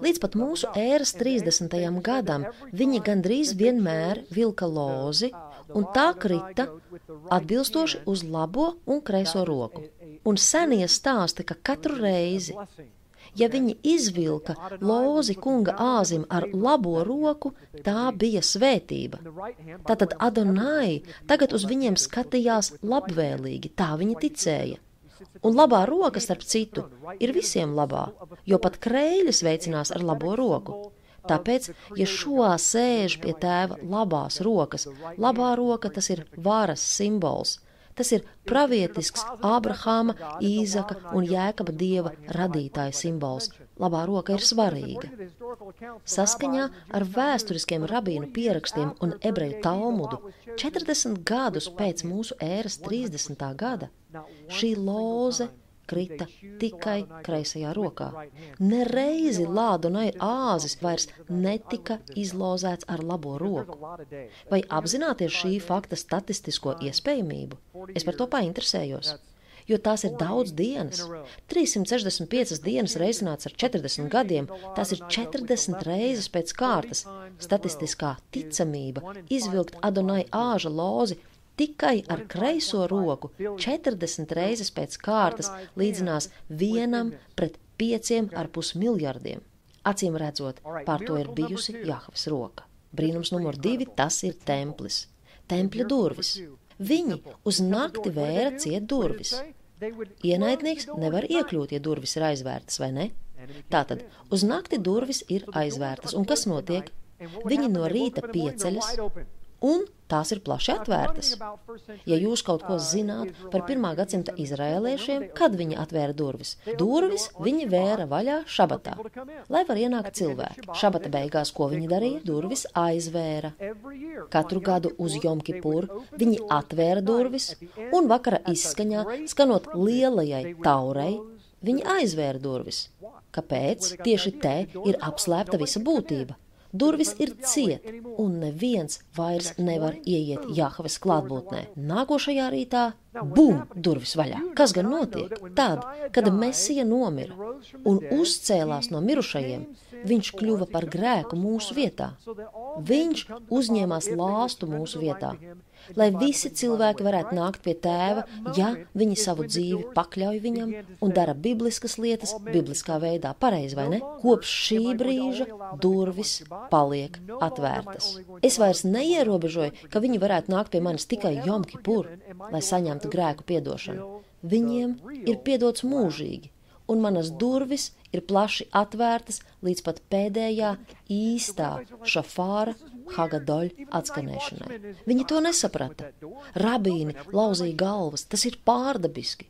Speaker 1: Līdz pat mūsu ēras 30. gadam viņi gandrīz vienmēr vilka lozi, un tā krita atbilstoši uz labo un kreiso roku. Un senie stāsta, ka katru reizi, Ja viņi izvilka lozi kunga āzim ar labo roku, tā bija svētība. Tātad Adonai tagad uz viņiem skatījās labvēlīgi, tā viņi ticēja. Un labā roka, starp citu, ir visiem labā, jo pat krēļus veicinās ar labo roku. Tāpēc, ja šoā sēž pie tēva labās rokas, labā roka tas ir varas simbols. Tas ir pravietisks Ābrahāma, Īzaka un Jēkaba dieva radītāja simbols. Labā roka ir svarīga. Saskaņā ar vēsturiskiem rabīnu pierakstiem un ebreju talmudu 40 gadus pēc mūsu ēras 30. gada šī loze krita tikai kreisajā rokā. Nereizi lādunai āzis vairs netika izlozēts ar labo roku. Vai apzināties šī fakta statistisko iespējamību? Es par to painteresējos jo tās ir daudz dienas. 365 dienas reizināts ar 40 gadiem, tās ir 40 reizes pēc kārtas. Statistiskā ticamība izvilkt Adonai āža lozi tikai ar kreiso roku 40 reizes pēc kārtas līdzinās vienam pret pieciem ar pus miljardiem. Acīm redzot, pār to ir bijusi Jahvas roka. Brīnums numur divi - tas ir templis. Tempļa durvis. Viņi uz nakti vēra ciet durvis. Ienaidnieks nevar iekļūt, ja durvis ir aizvērtas, vai ne? Tātad uz nakti durvis ir aizvērtas, un kas notiek? Viņi no rīta pieceļas un tās ir plaši atvērtas. Ja jūs kaut ko zināt par pirmā gadsimta izrēliešiem, kad viņi atvēra durvis, durvis viņi vēra vaļā šabatā, lai var ienākt cilvēki. Šabata beigās, ko viņi darīja, durvis aizvēra. Katru gadu uz Jomkipuru viņi atvēra durvis, un vakara izskaņā, skanot lielajai taurei, viņi aizvēra durvis. Kāpēc? Tieši te ir apslēpta visa būtība. Durvis ir ciet, un neviens vairs nevar ieiet Jāhaves klātbūtnē. Nākošajā rītā Bum! Durvis vaļā. Kas gan notiek? Tad, kad Mēsija nomira un uzcēlās no mirušajiem, viņš kļuva par grēku mūsu vietā. Viņš uzņēmās lāstu mūsu vietā, lai visi cilvēki varētu nākt pie tēva, ja viņi savu dzīvi pakļauj viņam un dara bibliskas lietas bibliskā veidā. Pareizi vai ne? Kopš šī brīža durvis paliek atvērtas. Es vairs neierobežoju, ka viņi varētu nākt pie manis tikai Jomkipur, lai saņemtu grēku piedošanu. Viņiem ir piedots mūžīgi, un manas durvis ir plaši atvērtas līdz pat pēdējā īstā šafāra Hagadoļa atskanēšanai. Viņi to nesaprata. Rabīni lauzīja galvas, tas ir pārdabiski.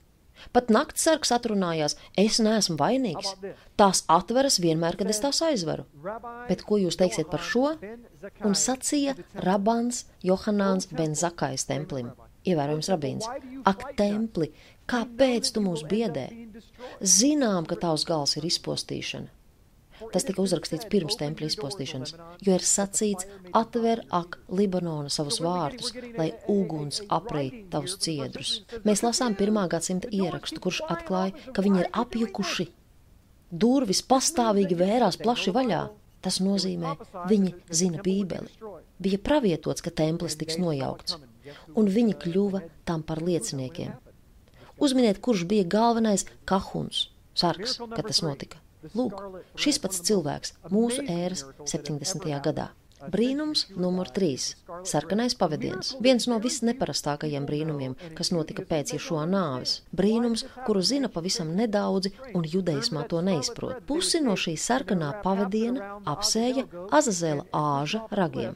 Speaker 1: Pat naktsargs atrunājās, es neesmu vainīgs. Tās atveras vienmēr, kad es tās aizveru. Bet ko jūs teiksiet par šo? Un sacīja Rabans Johanāns Benzakais templim. Ievērojams rabīns. Ak, templi, kāpēc tu mūs biedē? Zinām, ka tavs gals ir izpostīšana. Tas tika uzrakstīts pirms tempļa izpostīšanas, jo ir sacīts: atver ak, Libanona savus vārtus, lai uguns aprī tavus ciedrus. Mēs lasām pirmā gadsimta ierakstu, kurš atklāja, ka viņi ir apjukuši. Durvis pastāvīgi vērās plaši vaļā. Tas nozīmē, viņi zina Bībeli. Bija pravietots, ka templis tiks nojaukts un viņi kļuva tam par lieciniekiem. Uzminiet, kurš bija galvenais kahuns, sargs, kad tas notika. Lūk, šis pats cilvēks mūsu ēras 70. gadā. Brīnums numur 3 - sarkanais pavadiens. Viens no visneparastākajiem brīnumiem, kas notika pēc Ješua nāves. Brīnums, kuru zina pavisam nedaudzi un judaismā to neizprot. Pusi no šī sarkanā pavadiena apsēja Azazela āža ragiem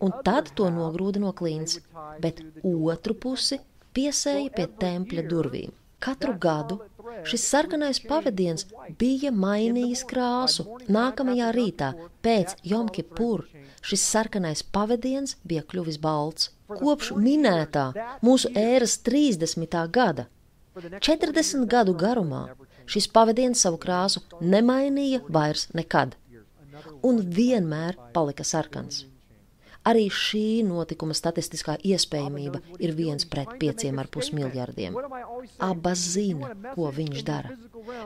Speaker 1: un tad to nogrūda no klints, bet otru pusi piesēja pie tempļa durvīm. Katru gadu šis sarkanais pavadiens bija mainījis krāsu. Nākamajā rītā pēc Jomkipur šis sarkanais pavadiens bija kļuvis balts. Kopš minētā mūsu ēras 30. gada, 40 gadu garumā, šis pavadiens savu krāsu nemainīja vairs nekad un vienmēr palika sarkans. Arī šī notikuma statistiskā iespējamība ir viens pret pieciem ar pus miljardiem. Abas zina, ko viņš dara.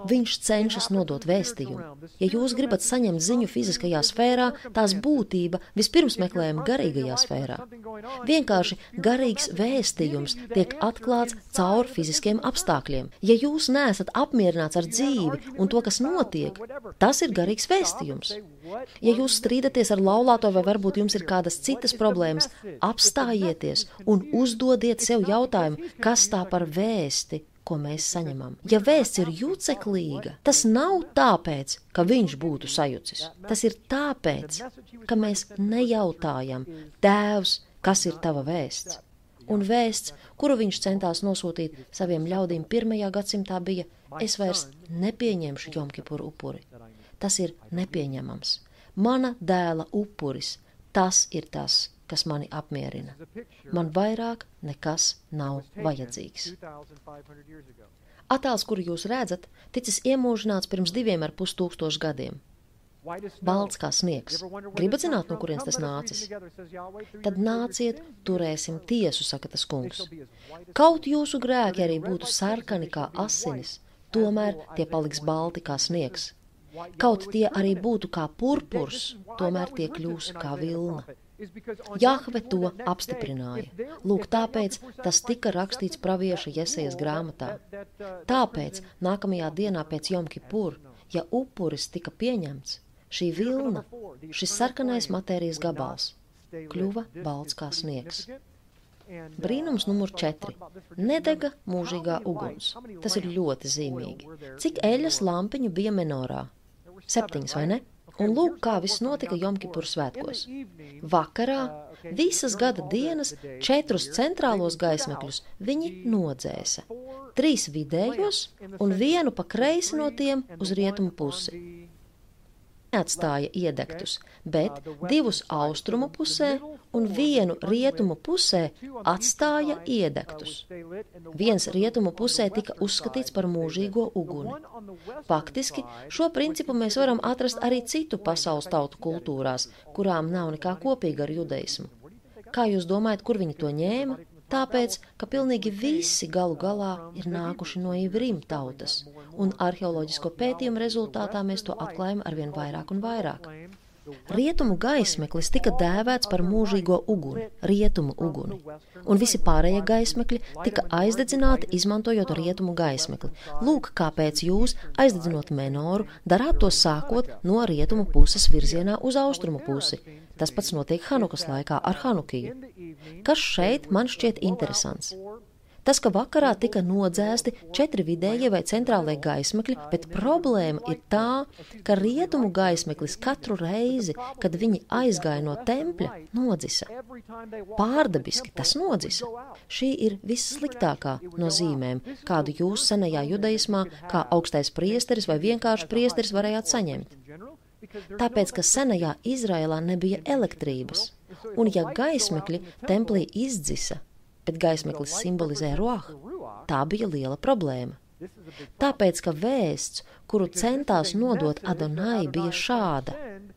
Speaker 1: Viņš cenšas nodot vēstījumu. Ja jūs gribat saņemt ziņu fiziskajā sfērā, tās būtība vispirms meklējama garīgajā sfērā. Vienkārši garīgs vēstījums tiek atklāts caur fiziskiem apstākļiem. Ja jūs neesat apmierināts ar dzīvi un to, kas notiek, tas ir garīgs vēstījums. Ja jūs strīdaties ar laulāto vai varbūt jums ir kādas citas problēmas, apstājieties un uzdodiet sev jautājumu, kas tā par vēsti, ko mēs saņemam. Ja vēsts ir juceklīga, tas nav tāpēc, ka viņš būtu sajucis. Tas ir tāpēc, ka mēs nejautājam, Tēvs, kas ir tava vēsts. Un vēsts, kuru viņš centās nosūtīt saviem ļaudīm pirmajā gadsimtā, bija: Es vairs nepieņemšu Jomkipuru upuri. Tas ir nepieņemams. Mana dēla upuris Tas ir tas, kas mani apmierina. Man vairāk nekas nav vajadzīgs. Attēls, kuru jūs redzat, ticis iemūžināts pirms diviem ar pus tūkstošu gadiem. Balts kā sniegs. Gribat zināt, no kurienes tas nācis? Tad nāciet, turēsim tiesu, saka tas kungs. Kaut jūsu grēki arī būtu sarkani kā asinis, tomēr tie paliks balti kā sniegs. Kaut tie arī būtu kā purpurs, tomēr tie kļūs kā vilna. Jahve to apstiprināja. Lūk, tāpēc tas tika rakstīts pravieša Jesejas grāmatā. Tāpēc nākamajā dienā pēc Jomkipur, ja upuris tika pieņemts, šī vilna, šis sarkanais matērijas gabals, kļuva balts kā sniegs. Brīnums numur četri - nedega mūžīgā uguns. Tas ir ļoti zīmīgi. Cik eļas lampiņu bija menorā? Septiņas, vai ne? Un lūk, kā viss notika Jomkipur svētkos. Vakarā visas gada dienas četrus centrālos gaismekļus viņi nodzēsa. Trīs vidējos un vienu pa kreisi no tiem uz rietumu pusi neatstāja iedegtus, bet divus austrumu pusē un vienu rietumu pusē atstāja iedegtus. Viens rietumu pusē tika uzskatīts par mūžīgo uguni. Faktiski šo principu mēs varam atrast arī citu pasaules tautu kultūrās, kurām nav nekā kopīga ar judaismu. Kā jūs domājat, kur viņi to ņēma? Tāpēc, ka pilnīgi visi galu galā ir nākuši no Ivrim tautas, un arheoloģisko pētījumu rezultātā mēs to atklājam arvien vairāk un vairāk. Rietumu gaismeklis tika dēvēts par mūžīgo uguni, rietumu uguni, un visi pārējie gaismekļi tika aizdedzināti izmantojot rietumu gaismekli. Lūk, kāpēc jūs, aizdedzinot menoru, darāt to sākot no rietumu puses virzienā uz austrumu pusi. Tas pats notiek Hanukas laikā ar Hanukiju. Kas šeit man šķiet interesants? Tas, ka vakarā tika nodzēsti četri vidējie vai centrālie gaismekļi, bet problēma ir tā, ka rietumu gaismeklis katru reizi, kad viņi aizgāja no tempļa, nodzisa. Pārdabiski tas nodzisa. Šī ir vissliktākā no zīmēm, kādu jūs senajā judaismā, kā augstais priesteris vai vienkārši priesteris varējāt saņemt. Tāpēc, ka senajā Izrēlā nebija elektrības, un ja gaismekļi templī izdzisa, bet gaismeklis simbolizē rohu. Tā bija liela problēma. Tāpēc, ka vēsts, kuru centās nodot Adonai, bija šāda: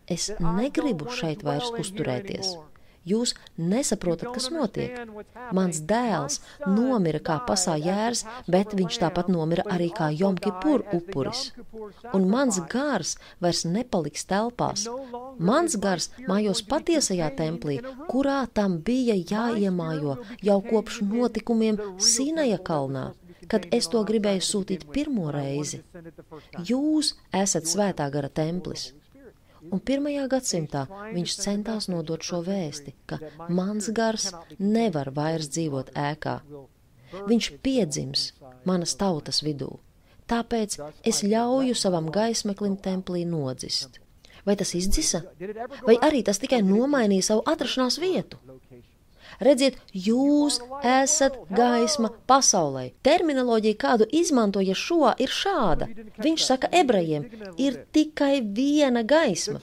Speaker 1: Es negribu šeit vairs uzturēties. Jūs nesaprotat, kas notiek. Mans dēls nomira kā pasā jērs, bet viņš tāpat nomira arī kā Jomkipur upuris. Un mans gars vairs nepaliks telpās. Mans gars mājos patiesajā templī, kurā tam bija jāiemājo jau kopš notikumiem Sinaja kalnā kad es to gribēju sūtīt pirmo reizi. Jūs esat svētā gara templis un pirmajā gadsimtā viņš centās nodot šo vēsti, ka mans gars nevar vairs dzīvot ēkā. Viņš piedzims manas tautas vidū, tāpēc es ļauju savam gaismeklim templī nodzist. Vai tas izdzisa? Vai arī tas tikai nomainīja savu atrašanās vietu? Redziet, jūs esat gaisma pasaulē. Terminoloģija, kādu izmantoja šo, ir šāda. Viņš saka ebrejiem, ir tikai viena gaisma.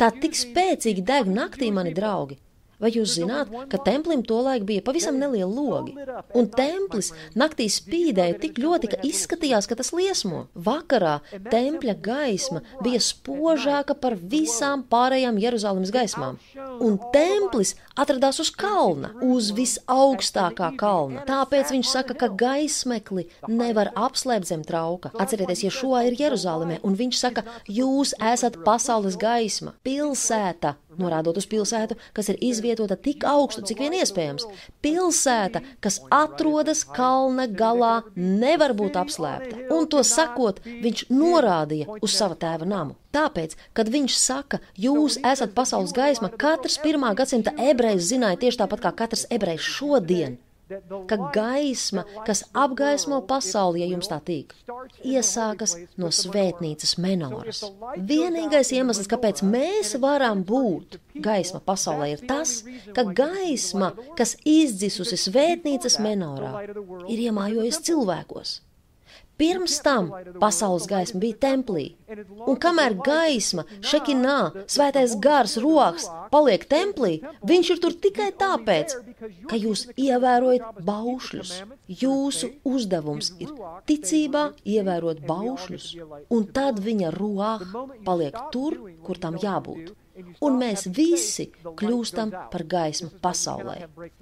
Speaker 1: Tā tik spēcīgi deg naktī, mani draugi. Vai jūs zināt, ka templim tolaik bija pavisam nelieli logi? Un templis naktī spīdēja tik ļoti, ka izskatījās, ka tas liesmo. Vakarā tempļa gaisma bija spožāka par visām pārējām Jeruzalemes gaismām. Un templis atradās uz kalna, uz visaugstākā kalna. Tāpēc viņš saka, ka gaismekli nevar apslēpt zem trauka. Atcerieties, ja šo ir Jeruzalemē, un viņš saka, jūs esat pasaules gaisma, pilsēta, norādot uz pilsētu, kas ir izvietota tik augstu, cik vien iespējams. Pilsēta, kas atrodas kalna galā, nevar būt apslēpta. Un to sakot, viņš norādīja uz sava tēva namu. Tāpēc, kad viņš saka, jūs esat pasaules gaisma, katrs pirmā gadsimta ebrejs zināja tieši tāpat kā katrs ebrejs šodien ka gaisma, kas apgaismo pasauli, ja jums tā tīk, iesākas no svētnīcas menoras. Vienīgais iemesls, kāpēc mēs varam būt gaisma pasaulē, ir tas, ka gaisma, kas izdzisusi svētnīcas menorā, ir iemājojusi cilvēkos. Pirms tam pasaules gaisma bija templī, un kamēr gaisma, šekinā, svētais gars, roks paliek templī, viņš ir tur tikai tāpēc, ka jūs ievērojat baušļus. Jūsu uzdevums ir ticībā ievērot baušļus, un tad viņa roka paliek tur, kur tam jābūt. Un mēs visi kļūstam par gaismu pasaulē.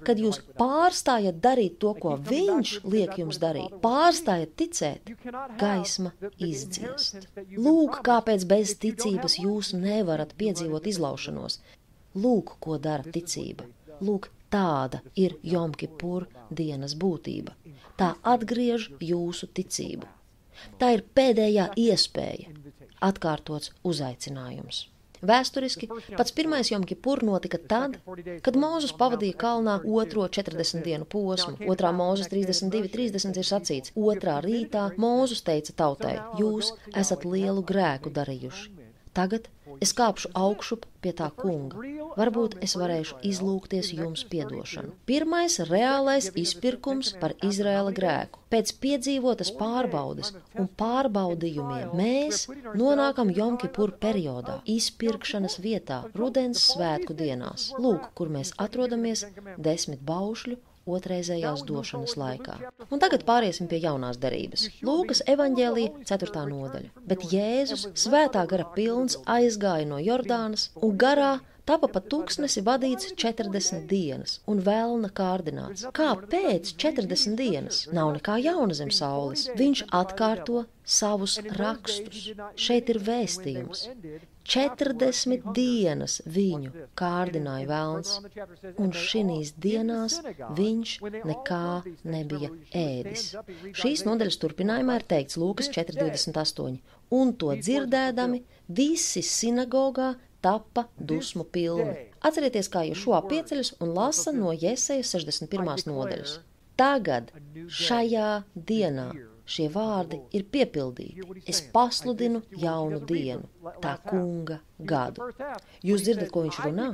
Speaker 1: Kad jūs pārstājat darīt to, ko viņš liek jums darīt, pārstājat ticēt, gaisma izdziest. Lūk, kāpēc bez ticības jūs nevarat piedzīvot izlaušanos. Lūk, ko dara ticība. Lūk, tāda ir Jomkipur dienas būtība. Tā atgriež jūsu ticību. Tā ir pēdējā iespēja, atkārtots uzaicinājums. Vēsturiski pats pirmais Jomkipur notika tad, kad Mūzes pavadīja kalnā otro 40 dienu posmu. Otrā mūzes 32.30 ir sacīts, otrā rītā Mūzes teica tautai, jūs esat lielu grēku darījuši. Tagad es kāpšu augšup pie tā kunga. Varbūt es varēšu izlūgties jums piedošanu. Pirmais reālais izpirkums par Izraēla grēku. Pēc piedzīvotas pārbaudes un pārbaudījumiem mēs nonākam Jomkipur periodā, izpirkšanas vietā, rudens svētku dienās. Lūk, kur mēs atrodamies desmit baušļu otrreizējās došanas laikā. Un tagad pāriesim pie jaunās derības. Lūkas evanģēlīja 4. nodaļa. Bet Jēzus svētā gara pilns aizgāja no Jordānas un garā Tapa pa tūkstnesi vadīts 40 dienas un vēlna kārdināts. Kāpēc 40 dienas? Nav nekā jauna zem saules. Viņš atkārto savus rakstus. Šeit ir vēstījums. 40 dienas viņu kārdināja vēlns, un šīs dienās viņš nekā nebija ēdis. Šīs nodaļas turpinājumā ir teikts Lūkas 4,28. Un to dzirdēdami, visi sinagogā tappa dusmu pilni. Atcerieties, kā Ješua pieceļas un lasa no Jēzejas 61. nodaļas. Tagad, šajā dienā, šie vārdi ir piepildīti. Es pasludinu jaunu dienu, tā kunga gadu. Jūs dzirdat, ko viņš runā?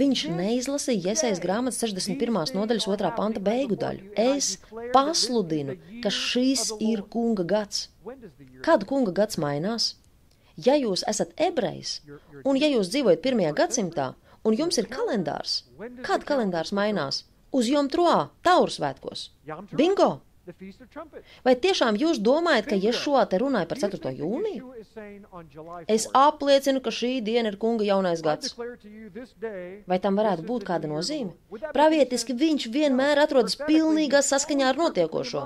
Speaker 1: Viņš neizlasīja Jēzejas grāmatas 61. nodaļas 2. panta beigu daļu. Es pasludinu, ka šis ir kunga gads. Kad kunga gads mainās? Ja jūs esat ebrejs, un ja jūs dzīvojat pirmajā gadsimtā, un jums ir kalendārs, kad kalendārs mainās? Uz Jom Troā, Taursvētkos. Bingo! Vai tiešām jūs domājat, ka Ješua te runāja par 4. jūniju? Es apliecinu, ka šī diena ir kunga jaunais gads. Vai tam varētu būt kāda nozīme? Pravietiski viņš vienmēr atrodas pilnīgā saskaņā ar notiekošo.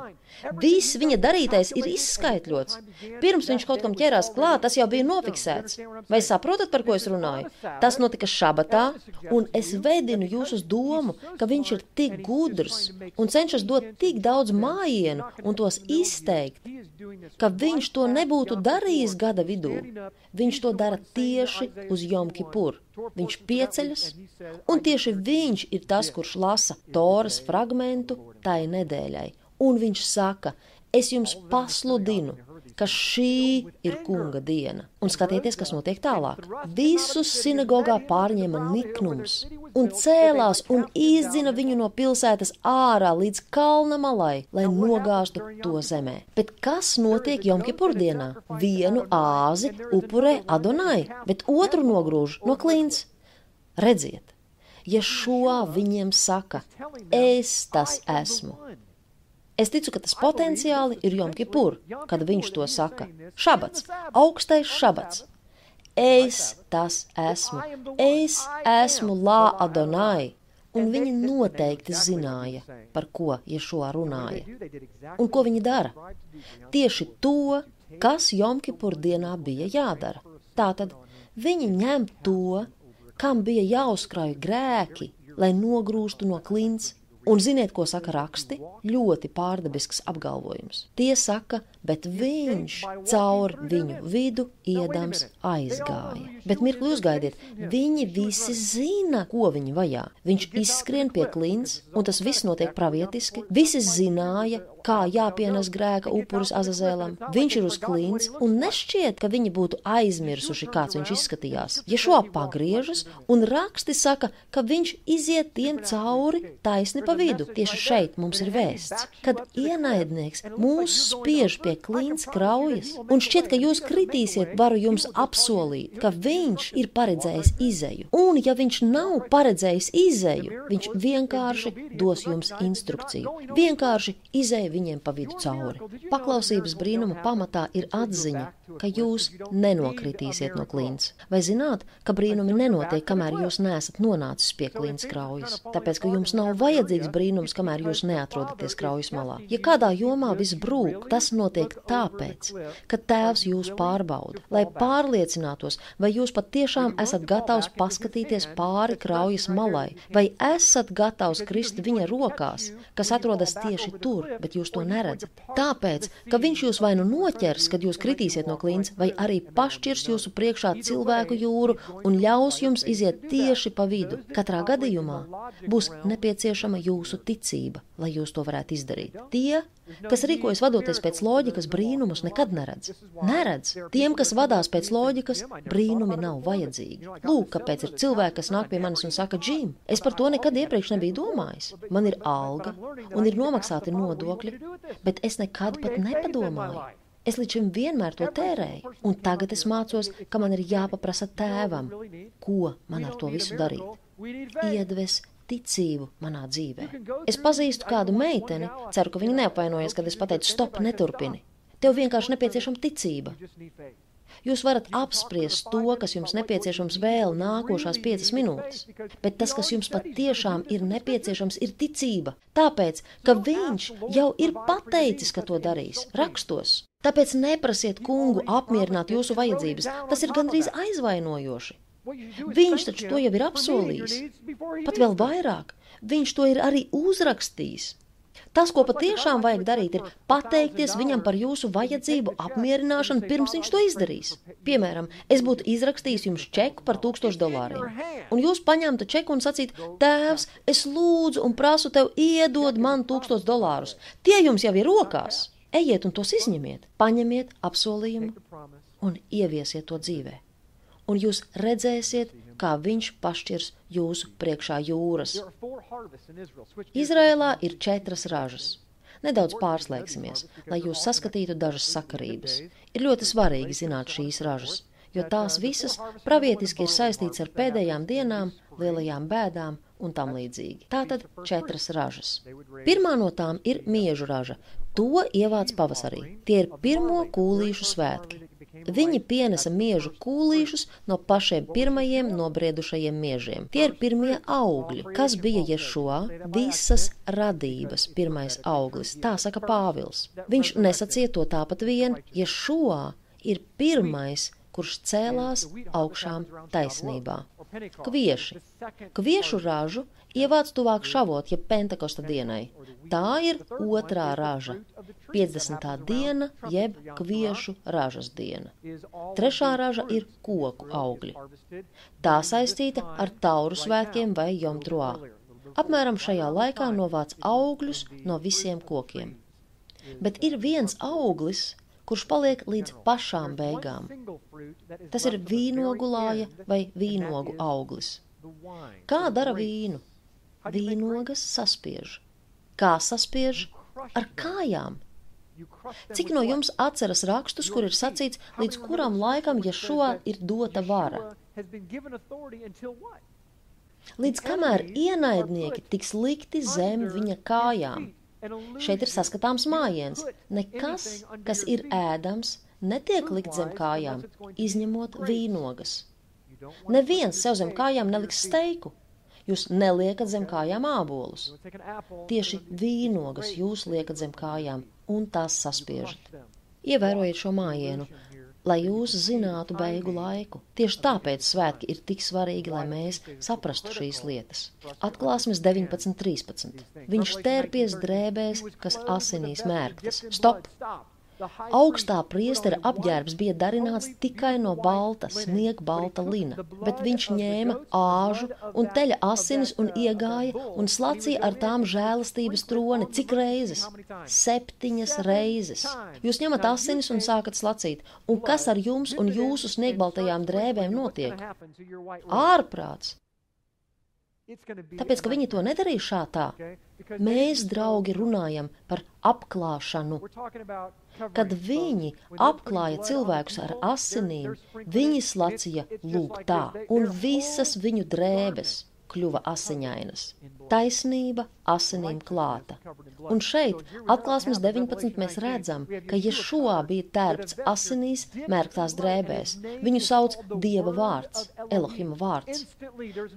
Speaker 1: Viss viņa darītais ir izskaidrots. Pirms viņš kaut kam ķērās klāt, tas jau bija nofiksēts. Vai saprotat, par ko es runāju? Tas notika šabatā, un es vedinu jūs uz domu, ka viņš ir tik gudrs un cenšas dot tik daudz māju gājienu un tos izteikt, ka viņš to nebūtu darījis gada vidū. Viņš to dara tieši uz Jomkipur. Viņš pieceļas, un tieši viņš ir tas, kurš lasa Toras fragmentu tai nedēļai. Un viņš saka, es jums pasludinu, ka šī ir kunga diena. Un skatieties, kas notiek tālāk. Visus sinagogā pārņēma niknums un cēlās un izdzina viņu no pilsētas ārā līdz kalna malai, lai nogāztu to zemē. Bet kas notiek Jomkipur dienā? Vienu āzi upurē Adonai, bet otru nogrūž no klints. Redziet, ja šo viņiem saka, es tas esmu Es ticu, ka tas potenciāli ir Jomkipur, kad viņš to saka. Šabats, augstais šabats. Es tas esmu, es esmu Lā Adonai, un viņi noteikti zināja, par ko Ješua runāja. Un ko viņi dara? Tieši to, kas Jomkipur dienā bija jādara. Tātad viņi ņem to, kam bija jāuzkrāj grēki, lai nogrūstu no klints Un ziniet, ko saka raksti? Ļoti pārdabisks apgalvojums. Tie saka, bet viņš caur viņu vidu iedams aizgāja. Bet mirkli uzgaidiet, viņi visi zina, ko viņi vajā. Viņš izskrien pie klints, un tas viss notiek pravietiski. Visi zināja, kā jāpienes grēka upuris Azazēlam. Viņš ir uz klints, un nešķiet, ka viņi būtu aizmirsuši, kāds viņš izskatījās. Ja šo pagriežas, un raksti saka, ka viņš iziet tiem cauri taisni pa vidu. Tieši šeit mums ir vēsts, kad ienaidnieks mūs spiež pie klints kraujas, un šķiet, ka jūs kritīsiet, varu jums apsolīt, ka viņš ir paredzējis izēju. Un ja viņš nav paredzējis izēju, viņš vienkārši dos jums instrukciju. Vienkārši izēju viņiem pa vidu cauri. Paklausības brīnuma pamatā ir atziņa, ka jūs nenokritīsiet no klints. Vai zināt, ka brīnumi nenotiek, kamēr jūs neesat nonācis pie klints kraujas? Tāpēc, ka jums nav vajadzīgs brīnums, kamēr jūs neatrodaties kraujas malā. Ja kādā jomā viss brūk, tas notiek tāpēc, ka Tēvs jūs pārbauda, lai pārliecinātos, vai jūs patiešām esat gatavs paskatīties pāri kraujas malai, vai esat gatavs krist viņa rokās, kas atrodas tieši tur, bet jūs to neredzat. Tāpēc, ka viņš jūs vai nu noķers, kad jūs kritīsiet no klints, vai arī pašķirs jūsu priekšā cilvēku jūru un ļaus jums iziet tieši pa vidu. Katrā gadījumā būs nepieciešama jūsu ticība, lai jūs to varētu izdarīt. Tie, kas rīkojas vadoties pēc loģikas, brīnumus nekad neredz. Neredz. Tiem, kas vadās pēc loģikas, brīnumi nav vajadzīgi. Lūk, kāpēc ir cilvēki, kas nāk pie manis un saka, Džim, es par to nekad iepriekš nebiju domājis. Man ir alga un ir nomaksāti nodokļi, bet es nekad pat nepadomāju. Es līdz šim vienmēr to tērēju, un tagad es mācos, ka man ir jāpaprasa tēvam, ko man ar to visu darīt. Iedves ticību manā dzīvē. Es pazīstu kādu meiteni, ceru, ka viņa neapvainojas, kad es pateicu, stop, neturpini. Tev vienkārši nepieciešama ticība. Jūs varat apspriest to, kas jums nepieciešams vēl nākošās piecas minūtes, bet tas, kas jums patiešām ir nepieciešams, ir ticība. Tāpēc, ka viņš jau ir pateicis, ka to darīs, rakstos. Tāpēc neprasiet kungu apmierināt jūsu vajadzības, tas ir gandrīz aizvainojoši. Viņš taču to jau ir apsolījis. Pat vēl vairāk, viņš to ir arī uzrakstījis. Tas, ko patiešām vajag darīt, ir pateikties viņam par jūsu vajadzību apmierināšanu, pirms viņš to izdarīs. Piemēram, es būtu izrakstījis jums čeku par tūkstošu dolāriem, un jūs paņemtu čeku un sacītu, tēvs, es lūdzu un prasu tev iedod man tūkstošu dolārus. Tie jums jau ir rokās. Ejiet un tos izņemiet, paņemiet apsolījumu un ieviesiet to dzīvē. Un jūs redzēsiet, kā viņš pašķirs jūsu priekšā jūras. Izrēlā ir četras ražas. Nedaudz pārslēgsimies, lai jūs saskatītu dažas sakarības. Ir ļoti svarīgi zināt šīs ražas, jo tās visas pravietiski ir saistīts ar pēdējām dienām, lielajām bēdām un tam līdzīgi. Tātad četras ražas. Pirmā no tām ir miežu raža. To ievāc pavasarī. Tie ir pirmo kūlīšu svētki. Viņi pienesa miežu kūlīšus no pašiem pirmajiem nobriedušajiem miežiem. Tie ir pirmie augļi. Kas bija Ješua? Visas radības pirmais auglis, tā saka Pāvils. Viņš nesacīja to tāpat vien. Ješua ir pirmais, kurš cēlās augšām taisnībā. Kvieši. Kviešu ražu ievāc tuvāk šavot, jeb Pentekosta dienai. Tā ir otrā raža, 50. diena, jeb kviešu ražas diena. Trešā raža ir koku augļi. Tā saistīta ar tauru svētkiem vai jomtruā. Apmēram šajā laikā novāc augļus no visiem kokiem. Bet ir viens auglis, kurš paliek līdz pašām beigām. Tas ir vīnogulāja vai vīnogu auglis. Kā dara vīnu? Vīnogas saspiež. Kā saspiež? Ar kājām. Cik no jums atceras rakstus, kur ir sacīts, līdz kuram laikam, šo ir dota vara? Līdz kamēr ienaidnieki tiks likti zem viņa kājām. Šeit ir saskatāms mājiens. Nekas, kas ir ēdams, netiek likt zem kājām, izņemot vīnogas. Neviens sev zem kājām neliks steiku. Jūs neliekat zem kājām ābolus. Tieši vīnogas jūs liekat zem kājām un tās saspiežat. Ievērojiet šo mājienu, lai jūs zinātu beigu laiku. Tieši tāpēc svētki ir tik svarīgi, lai mēs saprastu šīs lietas. Atklāsmes 19.13. Viņš tērpies drēbēs, kas asinīs mērktas. Stop! Augstā priestera apģērbs bija darināts tikai no balta, sniegbalta lina, bet viņš ņēma āžu un teļa asinis un iegāja un slacīja ar tām žēlastības troni. Cik reizes? Septiņas reizes. Jūs ņemat asinis un sākat slacīt. Un kas ar jums un jūsu sniegbaltajām drēbēm notiek? Ārprāts! Tāpēc, ka viņi to nedarīja šā tā, mēs, draugi, runājam par apklāšanu. Kad viņi apklāja cilvēkus ar asinīm, viņi slacīja lūk tā, un visas viņu drēbes kļuva asiņainas. Taisnība asinīm klāta. Un šeit, atklāsmes 19, mēs redzam, ka Ješua bija tērpts asinīs, mērktās drēbēs. Viņu sauc Dieva vārds, Elohima vārds.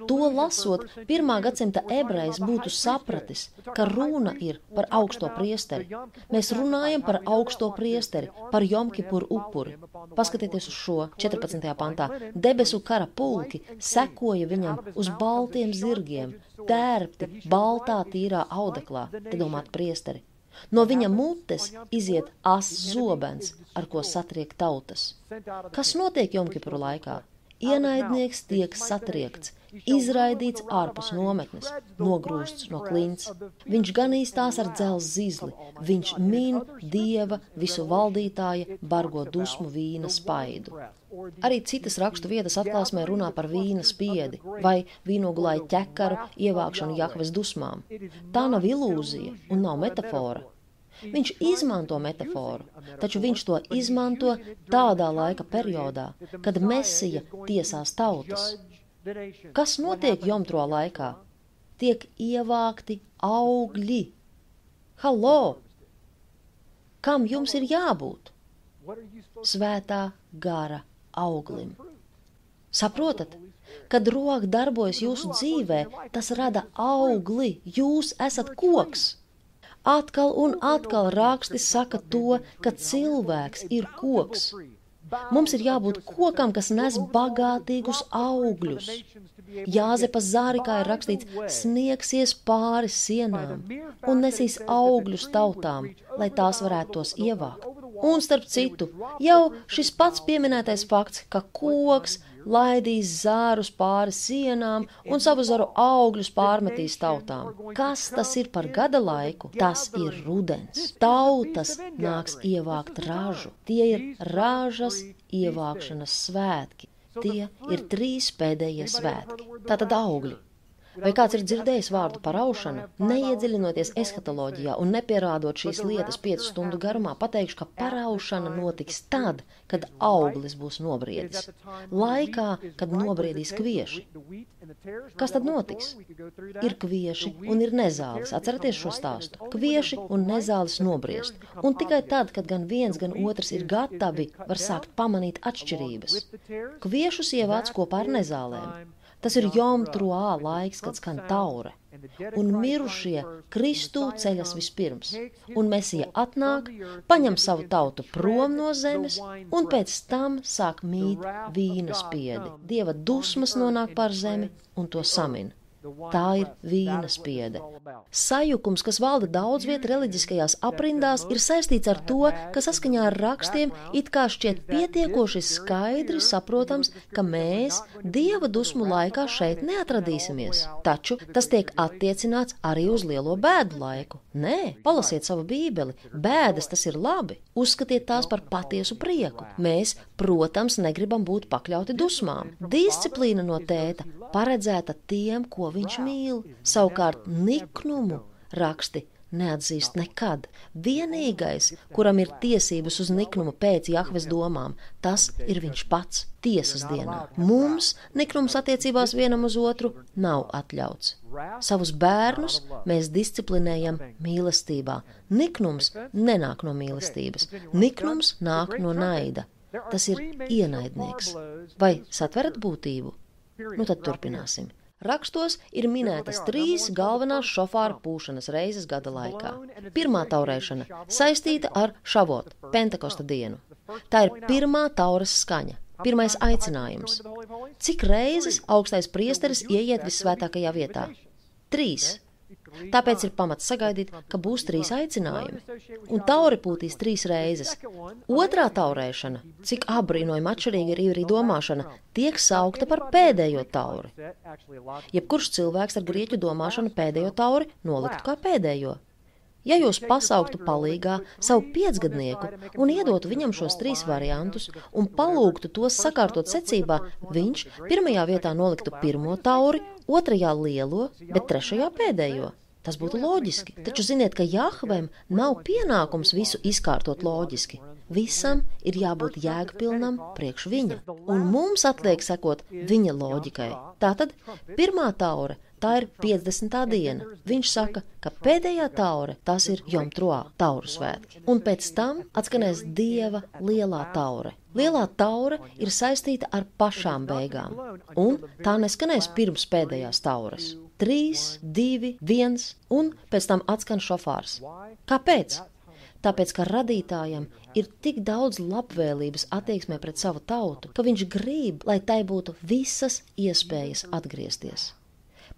Speaker 1: To lasot, pirmā gadsimta ebrejs būtu sapratis, ka runa ir par augsto priesteri. Mēs runājam par augsto priesteri, par Jomkipuru upuri. Paskatieties uz šo 14. pantā. Debesu kara pulki sekoja viņam uz baltiem zirgiem, tērpti baltā tīrā audeklā, te domāt priesteri. No viņa mutes iziet ass zobens, ar ko satriek tautas. Kas notiek Jomkipuru laikā? Ienaidnieks tiek satriekts, izraidīts ārpus nometnes, nogrūsts no klints. Viņš ganīs tās ar dzelzi zizli, viņš min dieva visu valdītāja bargo dusmu vīna spaidu. Arī citas rakstu vietas atklāsmē runā par vīna spiedi vai vīnoglāju ķekaru ievākšanu Jahves dusmām. Tā nav ilūzija un nav metafora. Viņš izmanto metaforu, taču viņš to izmanto tādā laika periodā, kad Mesija tiesās tautas. Kas notiek jomtro laikā? Tiek ievākti augļi. Halo! Kam jums ir jābūt? Svētā gara auglim. Saprotat, kad roka darbojas jūsu dzīvē, tas rada augli, jūs esat koks. Atkal un atkal raksti saka to, ka cilvēks ir koks. Mums ir jābūt kokam, kas nes bagātīgus augļus. Jāzepa zārikā ir rakstīts, sniegsies pāri sienām un nesīs augļus tautām, lai tās varētu tos ievākt. Un starp citu, jau šis pats pieminētais fakts, ka koks laidīs zārus pāri sienām un savu zaru augļus pārmetīs tautām. Kas tas ir par gada laiku? Tas ir rudens. Tautas nāks ievākt ražu. Tie ir ražas ievākšanas svētki. Tie ir trīs pēdējie svētki. Tātad augļi. Vai kāds ir dzirdējis vārdu paraušana? Neiedziļinoties eskatoloģijā un nepierādot šīs lietas piecu stundu garumā, pateikšu, ka paraušana notiks tad, kad auglis būs nobriedis. Laikā, kad nobriedīs kvieši. Kas tad notiks? Ir kvieši un ir nezāles. Atcerieties šo stāstu. Kvieši un nezāles nobriest. Un tikai tad, kad gan viens, gan otrs ir gatavi, var sākt pamanīt atšķirības. Kviešus ievāc kopā ar nezālēm. Tas ir Jom Truā laiks, kad skan taure, un mirušie Kristū ceļas vispirms, un Mesija atnāk, paņem savu tautu prom no zemes, un pēc tam sāk mīt vīna spiedi. Dieva dusmas nonāk pār zemi un to samina. Tā ir vīna spiede. Sajukums, kas valda daudz viet reliģiskajās aprindās, ir saistīts ar to, ka saskaņā ar rakstiem it kā šķiet pietiekoši skaidri saprotams, ka mēs dieva dusmu laikā šeit neatradīsimies. Taču tas tiek attiecināts arī uz lielo bēdu laiku. Nē, palasiet savu bībeli. Bēdas tas ir labi. Uzskatiet tās par patiesu prieku. Mēs, protams, negribam būt pakļauti dusmām. Disciplīna no tēta paredzēta tiem, ko viņš mīl. Savukārt niknumu raksti neatzīst nekad. Vienīgais, kuram ir tiesības uz niknumu pēc Jahves domām, tas ir viņš pats tiesas dienā. Mums niknums attiecībās vienam uz otru nav atļauts. Savus bērnus mēs disciplinējam mīlestībā. Niknums nenāk no mīlestības. Niknums nāk no naida. Tas ir ienaidnieks. Vai satverat būtību? Nu tad turpināsim. Rakstos ir minētas trīs galvenās šofāra pūšanas reizes gada laikā. Pirmā taurēšana saistīta ar šavot, Pentekosta dienu. Tā ir pirmā tauras skaņa, pirmais aicinājums. Cik reizes augstais priesteris ieiet vissvētākajā vietā? Trīs. Tāpēc ir pamats sagaidīt, ka būs trīs aicinājumi. Un tauri pūtīs trīs reizes. Otrā taurēšana, cik apbrīnojami atšķirīga ir īrī domāšana, tiek saukta par pēdējo tauri. Jebkurš cilvēks ar grieķu domāšanu pēdējo tauri noliktu kā pēdējo. Ja jūs pasauktu palīgā savu piecgadnieku un iedotu viņam šos trīs variantus un palūgtu tos sakārtot secībā, viņš pirmajā vietā noliktu pirmo tauri, otrajā lielo, bet trešajā pēdējo. Tas būtu loģiski, taču ziniet, ka Jahvem nav pienākums visu izkārtot loģiski. Visam ir jābūt jēgpilnam priekš viņa, un mums atliek sekot viņa loģikai. Tātad pirmā taure tā ir 50. diena. Viņš saka, ka pēdējā taure tas ir Jom Troā, tauru svētki. Un pēc tam atskanēs Dieva lielā taure. Lielā taure ir saistīta ar pašām beigām, un tā neskanēs pirms pēdējās taures trīs, divi, viens, un pēc tam atskan šofārs. Kāpēc? Tāpēc, ka radītājam ir tik daudz labvēlības attieksmē pret savu tautu, ka viņš grib, lai tai būtu visas iespējas atgriezties.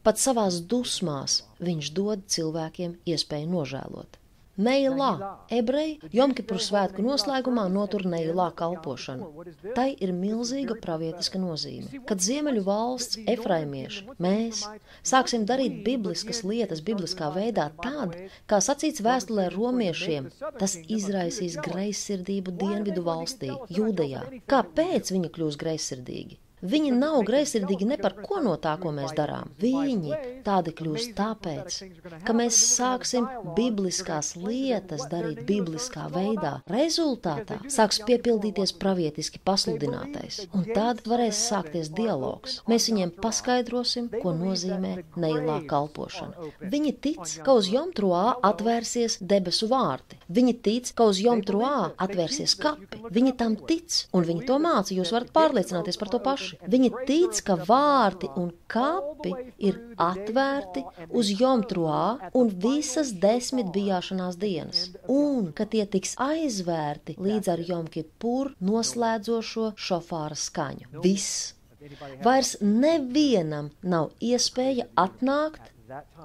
Speaker 1: Pat savās dusmās viņš dod cilvēkiem iespēju nožēlot. Neilā, ebreji Jomkipur svētku noslēgumā notur neilā kalpošanu. Tai ir milzīga pravietiska nozīme. Kad Ziemeļu valsts efraimieši, mēs, sāksim darīt bibliskas lietas bibliskā veidā tad, kā sacīts vēstulē romiešiem, tas izraisīs greizsirdību dienvidu valstī, Jūdejā. Kāpēc viņi kļūs greizsirdīgi? Viņi nav greizsirdīgi ne par ko no tā, ko mēs darām. Viņi tādi kļūst tāpēc, ka mēs sāksim bibliskās lietas darīt bibliskā veidā. Rezultātā sāks piepildīties pravietiski pasludinātais, un tad varēs sākties dialogs. Mēs viņiem paskaidrosim, ko nozīmē neilā kalpošana. Viņi tic, ka uz Jomtroā atvērsies debesu vārti. Viņi tic, ka uz Jomtroā atvērsies kapi. Viņi tam tic, un viņi to māca. Jūs varat pārliecināties par to pašu Viņi tic, ka vārti un kapi ir atvērti uz Jomtruā un visas desmit bijāšanās dienas, un ka tie tiks aizvērti līdz ar Jomkipur noslēdzošo šofāra skaņu. Viss! Vairs nevienam nav iespēja atnākt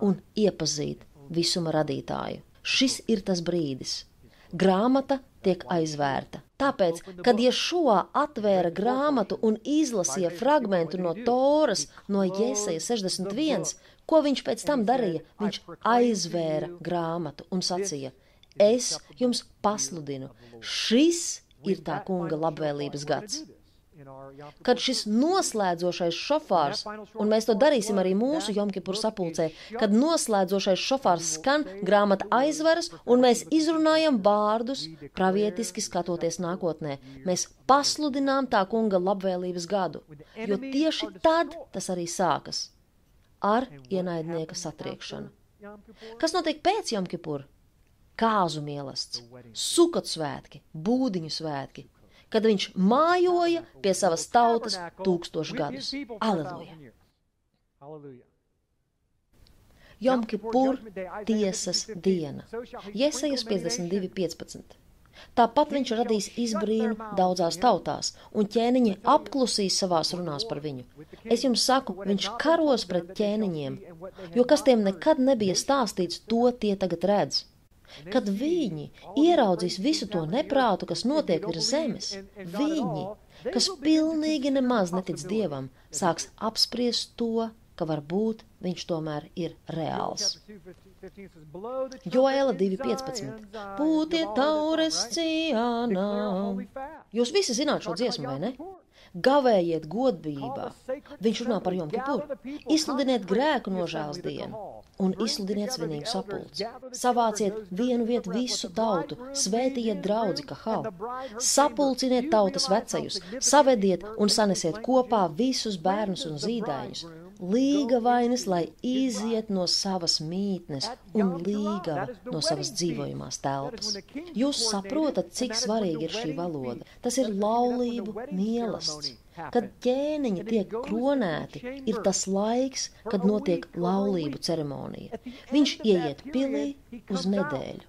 Speaker 1: un iepazīt visuma radītāju. Šis ir tas brīdis. Grāmata tiek aizvērta. Tāpēc, kad Ješua atvēra grāmatu un izlasīja fragmentu no Toras, no Jēzeja 61, ko viņš pēc tam darīja? Viņš aizvēra grāmatu un sacīja: Es jums pasludinu, šis ir tā kunga labvēlības gads kad šis noslēdzošais šofārs, un mēs to darīsim arī mūsu Jomkipur sapulcē, kad noslēdzošais šofārs skan, grāmata aizveras, un mēs izrunājam vārdus, pravietiski skatoties nākotnē. Mēs pasludinām tā kunga labvēlības gadu, jo tieši tad tas arī sākas ar ienaidnieka satriekšanu. Kas notiek pēc Jomkipur? Kāzu mielasts, sukot svētki, būdiņu svētki, kad viņš mājoja pie savas tautas tūkstošu gadus. Aleluja! Jomkipur tiesas diena. Jesajas 52.15. Tāpat viņš radīs izbrīnu daudzās tautās, un ķēniņi apklusīs savās runās par viņu. Es jums saku, viņš karos pret ķēniņiem, jo kas tiem nekad nebija stāstīts, to tie tagad redz. Kad viņi ieraudzīs visu to neprātu, kas notiek virs zemes, viņi, kas pilnīgi nemaz netic dievam, sāks apspriest to, ka varbūt viņš tomēr ir reāls. Joēla 2.15. Pūtiet taures ciānā. Jūs visi zināt šo dziesmu, vai ne? Gavējiet godbijībā. Viņš runā par Jom Kipuru. Izsludiniet grēku nožēlas dienu un izsludiniet svinīgu sapulci. Savāciet vienu vietu visu tautu, svētījiet draudzi Kahal, sapulciniet tautas vecajus, savediet un sanesiet kopā visus bērnus un zīdaiņus. Līga vainas, lai iziet no savas mītnes un līga no savas dzīvojamās telpas. Jūs saprotat, cik svarīga ir šī valoda. Tas ir laulību mīlestības. Kad ķēniņi tiek kronēti, ir tas laiks, kad notiek laulību ceremonija. Viņš ieiet pilī uz nedēļu,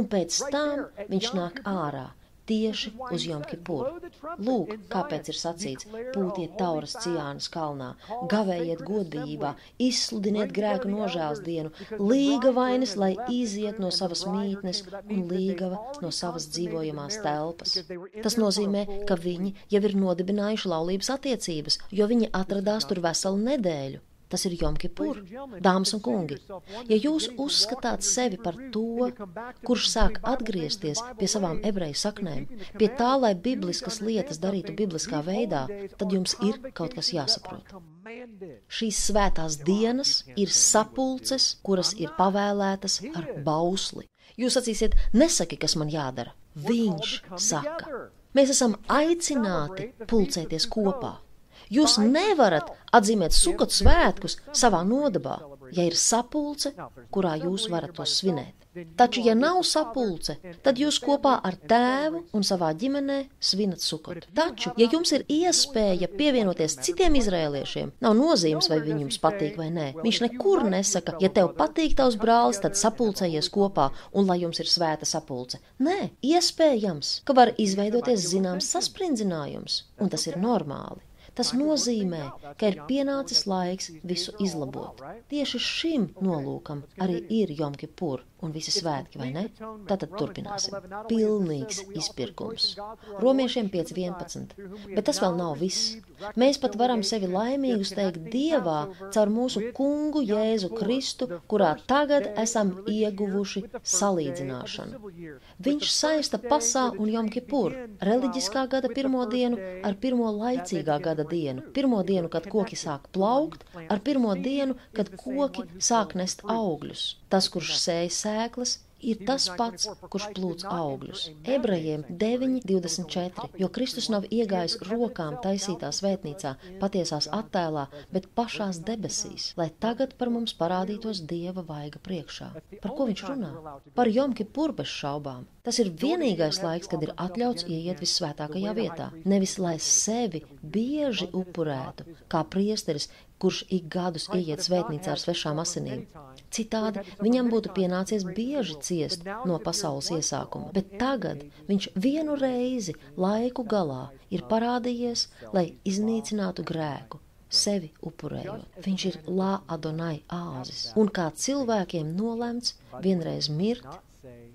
Speaker 1: un pēc tam viņš nāk ārā tieši uz Jomkipuru. Lūk, kāpēc ir sacīts: pūtiet tauras Cijānas kalnā, gavējiet godbijībā, izsludiniet grēku nožēls dienu, līga vainas, lai iziet no savas mītnes un līgava no savas dzīvojamās telpas. Tas nozīmē, ka viņi jau ir nodibinājuši laulības attiecības, jo viņi atradās tur veselu nedēļu. Tas ir Jomkipur, dāmas un kungi. Ja jūs uzskatāt sevi par to, kurš sāk atgriezties pie savām ebreju saknēm, pie tā, lai bibliskas lietas darītu bibliskā veidā, tad jums ir kaut kas jāsaprot. Šīs svētās dienas ir sapulces, kuras ir pavēlētas ar bausli. Jūs sacīsiet, nesaki, kas man jādara. Viņš saka. Mēs esam aicināti pulcēties kopā. Jūs nevarat atzīmēt sukot svētkus savā nodabā, ja ir sapulce, kurā jūs varat to svinēt. Taču, ja nav sapulce, tad jūs kopā ar tēvu un savā ģimenē svinat sukot. Taču, ja jums ir iespēja pievienoties citiem izrēliešiem, nav nozīmes, vai viņi jums patīk vai nē. Viņš nekur nesaka, ja tev patīk tavs brālis, tad sapulcējies kopā un lai jums ir svēta sapulce. Nē, iespējams, ka var izveidoties zināms saspringzinājums, un tas ir normāli. Tas nozīmē, ka ir pienācis laiks visu izlabot. Tieši šim nolūkam arī ir Jomkipur un visi svētki, vai ne? Tātad turpināsim. Pilnīgs izpirkums. Romiešiem 5.11. Bet tas vēl nav viss. Mēs pat varam sevi laimīgus teikt Dievā caur mūsu kungu Jēzu Kristu, kurā tagad esam ieguvuši salīdzināšanu. Viņš saista pasā un Jomkipur, reliģiskā gada pirmo dienu ar pirmo laicīgā gada dienu, pirmo dienu, kad koki sāk plaukt, ar pirmo dienu, kad koki sāk nest augļus. Tas, kurš sēja sēklas, ir tas pats, kurš plūc augļus. Ebrejiem 9,24, jo Kristus nav iegājis rokām taisītā svētnīcā, patiesās attēlā, bet pašās debesīs, lai tagad par mums parādītos Dieva vaiga priekšā. Par ko viņš runā? Par Jomki Purbes šaubām. Tas ir vienīgais laiks, kad ir atļauts ieiet vissvētākajā vietā. Nevis lai sevi bieži upurētu, kā priesteris, kurš ik gadus ieiet svētnīcā ar svešām asinīm. Citādi viņam būtu pienācies bieži ciest no pasaules iesākuma, bet tagad viņš vienu reizi laiku galā ir parādījies, lai iznīcinātu grēku sevi upurējot. Viņš ir Lā Adonai āzis, un kā cilvēkiem nolemts vienreiz mirt,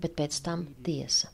Speaker 1: bet pēc tam tiesa.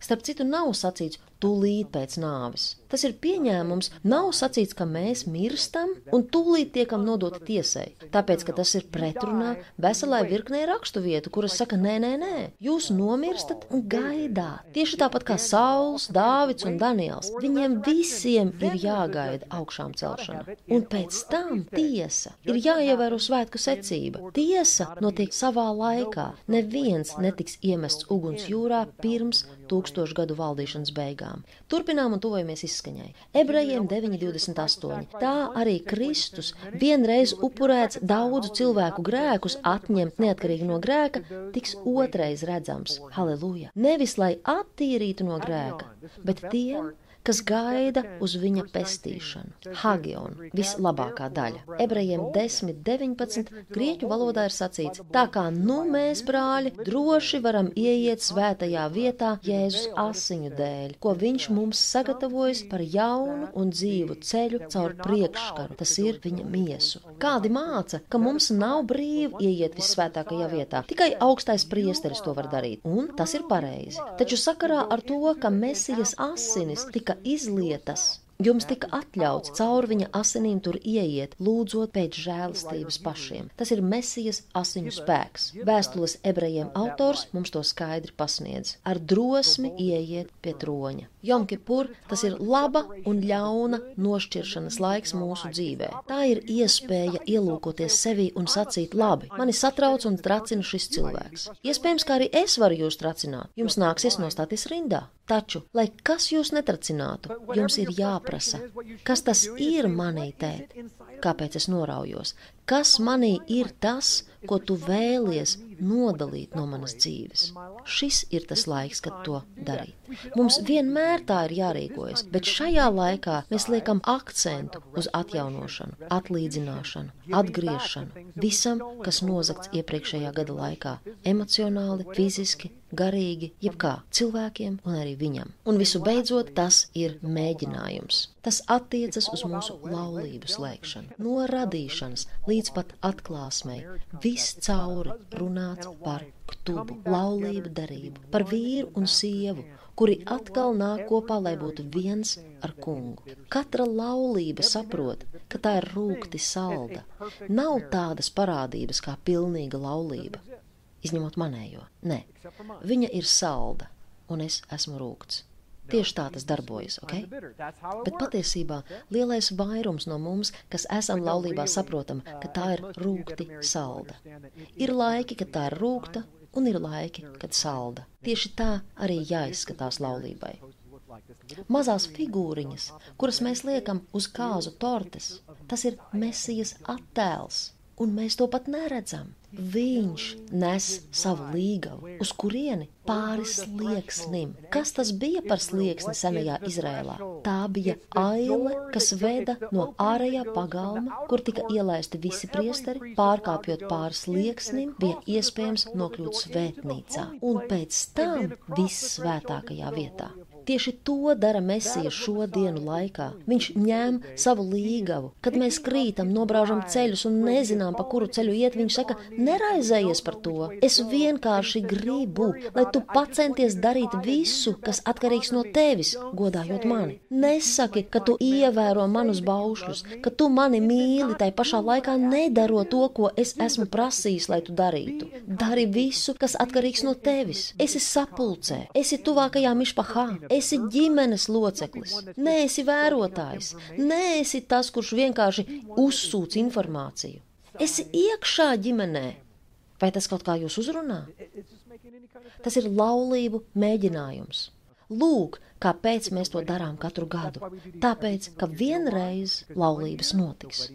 Speaker 1: Starp citu, nav sacīts, tūlīt pēc nāves. Tas ir pieņēmums, nav sacīts, ka mēs mirstam un tūlīt tiekam nodoti tiesai, tāpēc, ka tas ir pretrunā veselai virknei rakstu vietu, kuras saka, nē, nē, nē, jūs nomirstat un gaidāt. Tieši tāpat kā Sauls, Dāvids un Daniels, viņiem visiem ir jāgaida augšām celšana. Un pēc tam tiesa ir jāievēro svētku secība. Tiesa notiek savā laikā. Neviens netiks iemests uguns jūrā pirms tūkstošu gadu valdīšanas beigām. Turpinām un tuvojamies izskaņai. Ebrejiem 9,28. Tā arī Kristus vienreiz upurēts daudzu cilvēku grēkus atņemt neatkarīgi no grēka, tiks otrais redzams. Halleluja! Nevis lai attīrītu no grēka, bet tiem, kas gaida uz viņa pestīšanu. Hagion, vislabākā daļa. Ebrejiem 10, 19, grieķu valodā ir sacīts, tā kā nu mēs, brāļi, droši varam ieiet svētajā vietā Jēzus asiņu dēļ, ko viņš mums sagatavojas par jaunu un dzīvu ceļu caur priekškaru, tas ir viņa miesu. Kādi māca, ka mums nav brīvi ieiet vissvētākajā vietā, tikai augstais priesteris to var darīt, un tas ir pareizi. Taču sakarā ar to, ka Mesijas asinis tika tika izlietas Jums tika atļauts caur viņa asinīm tur ieiet, lūdzot pēc žēlastības pašiem. Tas ir Mesijas asiņu spēks. Vēstules ebrejiem autors mums to skaidri pasniedz. Ar drosmi ieiet pie troņa. Jomkipur tas ir laba un ļauna nošķiršanas laiks mūsu dzīvē. Tā ir iespēja ielūkoties sevi un sacīt, labi, mani satrauc un tracina šis cilvēks. Iespējams, kā arī es varu jūs tracināt. Jums nāksies nostāties rindā. Taču, lai kas jūs netracinātu, jums ir jāprasa, kas tas ir manī, tēt, kāpēc es noraujos, kas manī ir tas, ko tu vēlies nodalīt no manas dzīves. Šis ir tas laiks, kad to darīt. Mums vienmēr tā ir jārīkojas, bet šajā laikā mēs liekam akcentu uz atjaunošanu, atlīdzināšanu, atgriešanu, visam, kas nozagts iepriekšējā gada laikā - emocionāli, fiziski, garīgi, jebkā cilvēkiem un arī viņam. Un visu beidzot, tas ir mēģinājums. Tas attiecas uz mūsu laulību slēgšanu, no radīšanas līdz pat atklāsmei. Viss cauri runāts par ktubu, laulību darību, par vīru un sievu, kuri atkal nāk kopā, lai būtu viens ar kungu. Katra laulība saprot, ka tā ir rūkti salda. Nav tādas parādības kā pilnīga laulība, izņemot manējo. Nē, viņa ir salda, un es esmu rūkts. Tieši tā tas darbojas, ok? Bet patiesībā lielais vairums no mums, kas esam laulībā, saprotam, ka tā ir rūkti salda. Ir laiki, kad tā ir rūkta, un ir laiki, kad salda. Tieši tā arī jāizskatās laulībai. Mazās figūriņas, kuras mēs liekam uz kāzu tortes, tas ir mesijas attēls, un mēs to pat neredzam. Viņš nes savu līgavu, uz kurieni pāri slieksnim. Kas tas bija par slieksni senajā Izrēlā? Tā bija aile, kas veda no ārējā pagalma, kur tika ielaisti visi priesteri, pārkāpjot pāri slieksnim, bija iespējams nokļūt svētnīcā un pēc tam viss svētākajā vietā. Tieši to dara Mēsija šo dienu laikā. Viņš ņem savu līgavu. Kad mēs krītam, nobraužam ceļus un nezinām, pa kuru ceļu iet, viņš saka, neraizējies par to. Es vienkārši gribu, lai tu pacenties darīt visu, kas atkarīgs no tevis, godājot mani. Nesaki, ka tu ievēro manus baušļus, ka tu mani mīli, tai pašā laikā nedaro to, ko es esmu prasījis, lai tu darītu. Dari visu, kas atkarīgs no tevis. Esi sapulcē, esi tuvākajā mišpahā, esi ģimenes loceklis, neesi vērotājs, neesi tas, kurš vienkārši uzsūc informāciju. Esi iekšā ģimenē. Vai tas kaut kā jūs uzrunā? Tas ir laulību mēģinājums. Lūk, kāpēc mēs to darām katru gadu. Tāpēc, ka vienreiz laulības notiks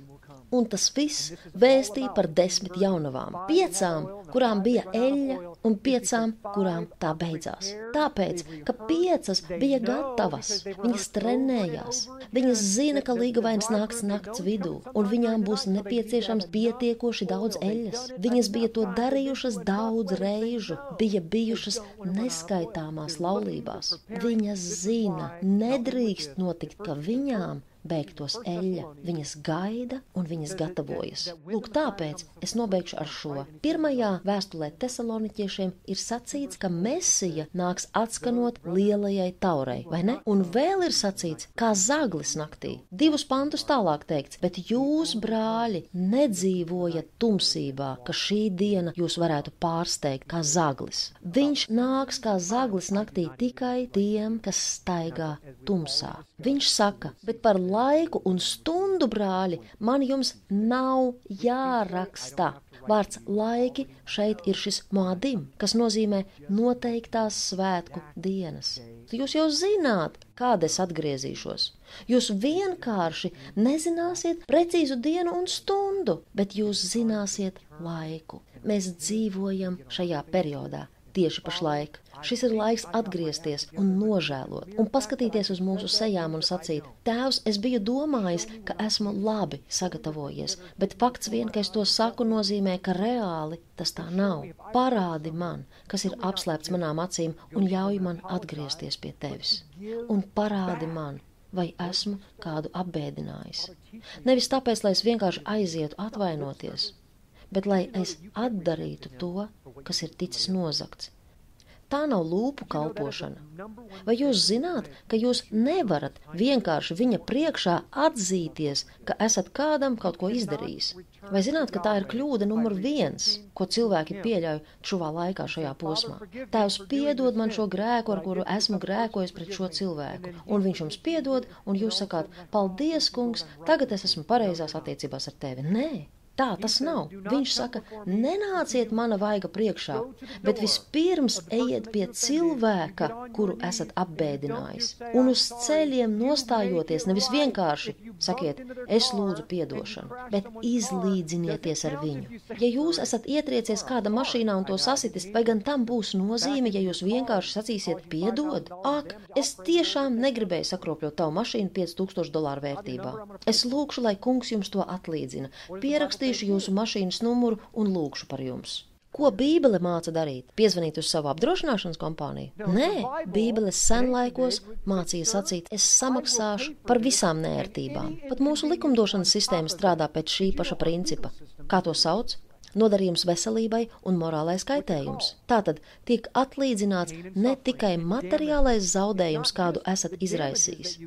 Speaker 1: un tas viss vēstīja par desmit jaunavām. Piecām, kurām bija eļļa, un piecām, kurām tā beidzās. Tāpēc, ka piecas bija gatavas, viņas trenējās, viņas zina, ka līgavains nāks nakts vidū, un viņām būs nepieciešams pietiekoši daudz eļļas. Viņas bija to darījušas daudz reižu, bija bijušas neskaitāmās laulībās. Viņas zina, nedrīkst notikt, ka viņām beigtos eļļa. Viņas gaida un viņas gatavojas. Lūk, tāpēc es nobeigšu ar šo. Pirmajā vēstulē tesaloniķiešiem ir sacīts, ka Mesija nāks atskanot lielajai taurei, vai ne? Un vēl ir sacīts, kā zaglis naktī. Divus pantus tālāk teikts, bet jūs, brāļi, nedzīvojat tumsībā, ka šī diena jūs varētu pārsteigt kā zaglis. Viņš nāks kā zaglis naktī tikai tiem, kas staigā tumsā. Viņš saka, bet par laiku un stundu, brāļi, man jums nav jāraksta. Vārds laiki šeit ir šis mādim, kas nozīmē noteiktās svētku dienas. Jūs jau zināt, kāda es atgriezīšos. Jūs vienkārši nezināsiet precīzu dienu un stundu, bet jūs zināsiet laiku. Mēs dzīvojam šajā periodā tieši pašlaik. Šis ir laiks atgriezties un nožēlot, un paskatīties uz mūsu sejām un sacīt: Tēvs, es biju domājis, ka esmu labi sagatavojies, bet fakts vien, ka es to saku, nozīmē, ka reāli tas tā nav. Parādi man, kas ir apslēpts manām acīm, un ļauj man atgriezties pie tevis. Un parādi man, vai esmu kādu apbēdinājis. Nevis tāpēc, lai es vienkārši aizietu atvainoties, bet lai es atdarītu to, kas ir ticis nozagts. Tā nav lūpu kalpošana. Vai jūs zināt, ka jūs nevarat vienkārši viņa priekšā atzīties, ka esat kādam kaut ko izdarījis? Vai zināt, ka tā ir kļūda numur viens, ko cilvēki pieļauj šuvā laikā šajā posmā? Tēvs piedod man šo grēku, ar kuru esmu grēkojis pret šo cilvēku, un viņš jums piedod, un jūs sakāt, paldies, kungs, tagad es esmu pareizās attiecībās ar tevi. Nē, Tā tas nav. Viņš saka, nenāciet mana vaiga priekšā, bet vispirms ejiet pie cilvēka, kuru esat apbēdinājis. Un uz ceļiem nostājoties, nevis vienkārši sakiet, es lūdzu piedošanu, bet izlīdzinieties ar viņu. Ja jūs esat ietriecies kāda mašīnā un to sasitis, vai gan tam būs nozīme, ja jūs vienkārši sacīsiet piedod? Ak, es tiešām negribēju sakropļot tavu mašīnu 5000 dolāru vērtībā. Es lūkšu, lai kungs jums to atlīdzina. Pierakstīt rakstīšu jūsu mašīnas numuru un lūkšu par jums. Ko Bībele māca darīt? Piezvanīt uz savu apdrošināšanas kompāniju? Nē, Bībele senlaikos mācīja sacīt, es samaksāšu par visām nērtībām. Pat mūsu likumdošanas sistēma strādā pēc šī paša principa. Kā to sauc? Nodarījums veselībai un morālais kaitējums. Tātad tiek atlīdzināts ne tikai materiālais zaudējums, kādu esat izraisījis.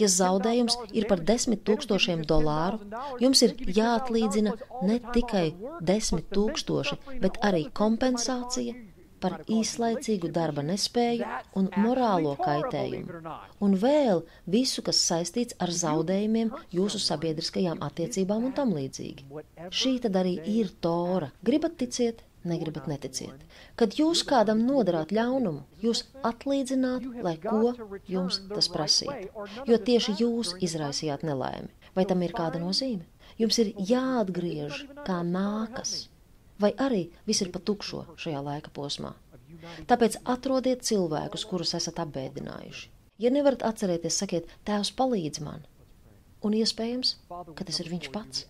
Speaker 1: Ja zaudējums ir par desmit tūkstošiem dolāru, jums ir jāatlīdzina ne tikai desmit tūkstoši, bet arī kompensācija par īslaicīgu darba nespēju un morālo kaitējumu, un vēl visu, kas saistīts ar zaudējumiem jūsu sabiedriskajām attiecībām un tam līdzīgi. Šī tad arī ir tora. Gribat ticiet, negribat neticiet. Kad jūs kādam nodarāt ļaunumu, jūs atlīdzināt, lai ko jums tas prasītu, jo tieši jūs izraisījāt nelaimi. Vai tam ir kāda nozīme? Jums ir jāatgriež kā nākas vai arī viss ir pa tukšo šajā laika posmā. Tāpēc atrodiet cilvēkus, kurus esat apbēdinājuši. Ja nevarat atcerēties, sakiet, Tēvs palīdz man, un iespējams, ka tas ir Viņš pats.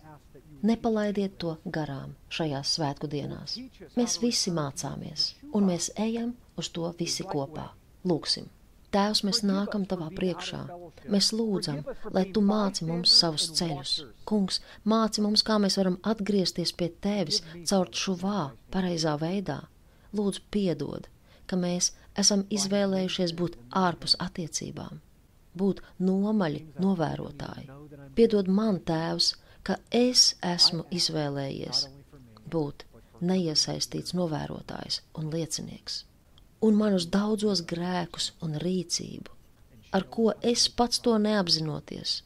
Speaker 1: Nepalaidiet to garām šajās svētku dienās. Mēs visi mācāmies, un mēs ejam uz to visi kopā. Lūksim! Tēvs, mēs nākam tavā priekšā. Mēs lūdzam, lai tu māci mums savus ceļus. Kungs, māci mums, kā mēs varam atgriezties pie tevis caur šuvā, pareizā veidā. Lūdzu, piedod, ka mēs esam izvēlējušies būt ārpus attiecībām, būt nomaļi novērotāji. Piedod man, Tēvs, ka es esmu izvēlējies būt neiesaistīts novērotājs un liecinieks, un manus daudzos grēkus un rīcību, ar ko es pats to neapzinoties,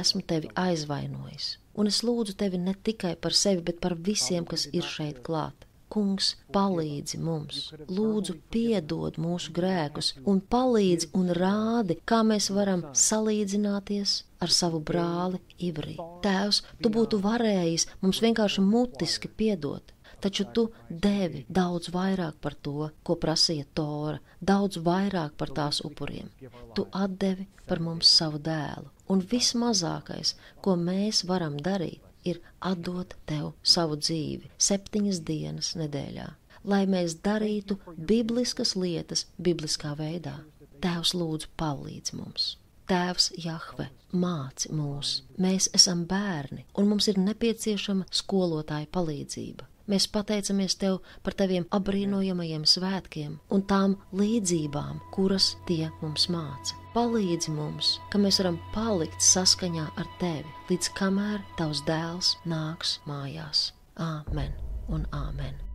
Speaker 1: esmu tevi aizvainojis, un es lūdzu tevi ne tikai par sevi, bet par visiem, kas ir šeit klāt. Kungs, palīdzi mums, lūdzu, piedod mūsu grēkus, un palīdzi un rādi, kā mēs varam salīdzināties ar savu brāli Ibrī. Tēvs, tu būtu varējis mums vienkārši mutiski piedot, taču tu devi daudz vairāk par to, ko prasīja Tora, daudz vairāk par tās upuriem. Tu atdevi par mums savu dēlu, un vismazākais, ko mēs varam darīt, ir atdot tev savu dzīvi septiņas dienas nedēļā, lai mēs darītu bibliskas lietas bibliskā veidā. Tēvs lūdzu palīdz mums. Tēvs Jahve māci mūs, mēs esam bērni, un mums ir nepieciešama skolotāja palīdzība. Mēs pateicamies Tev par Taviem apbrīnojamajiem svētkiem un tām līdzībām, kuras tie mums māca. Palīdzi mums, ka mēs varam palikt saskaņā ar Tevi, līdz kamēr Tavs dēls nāks mājās. Āmen un āmen!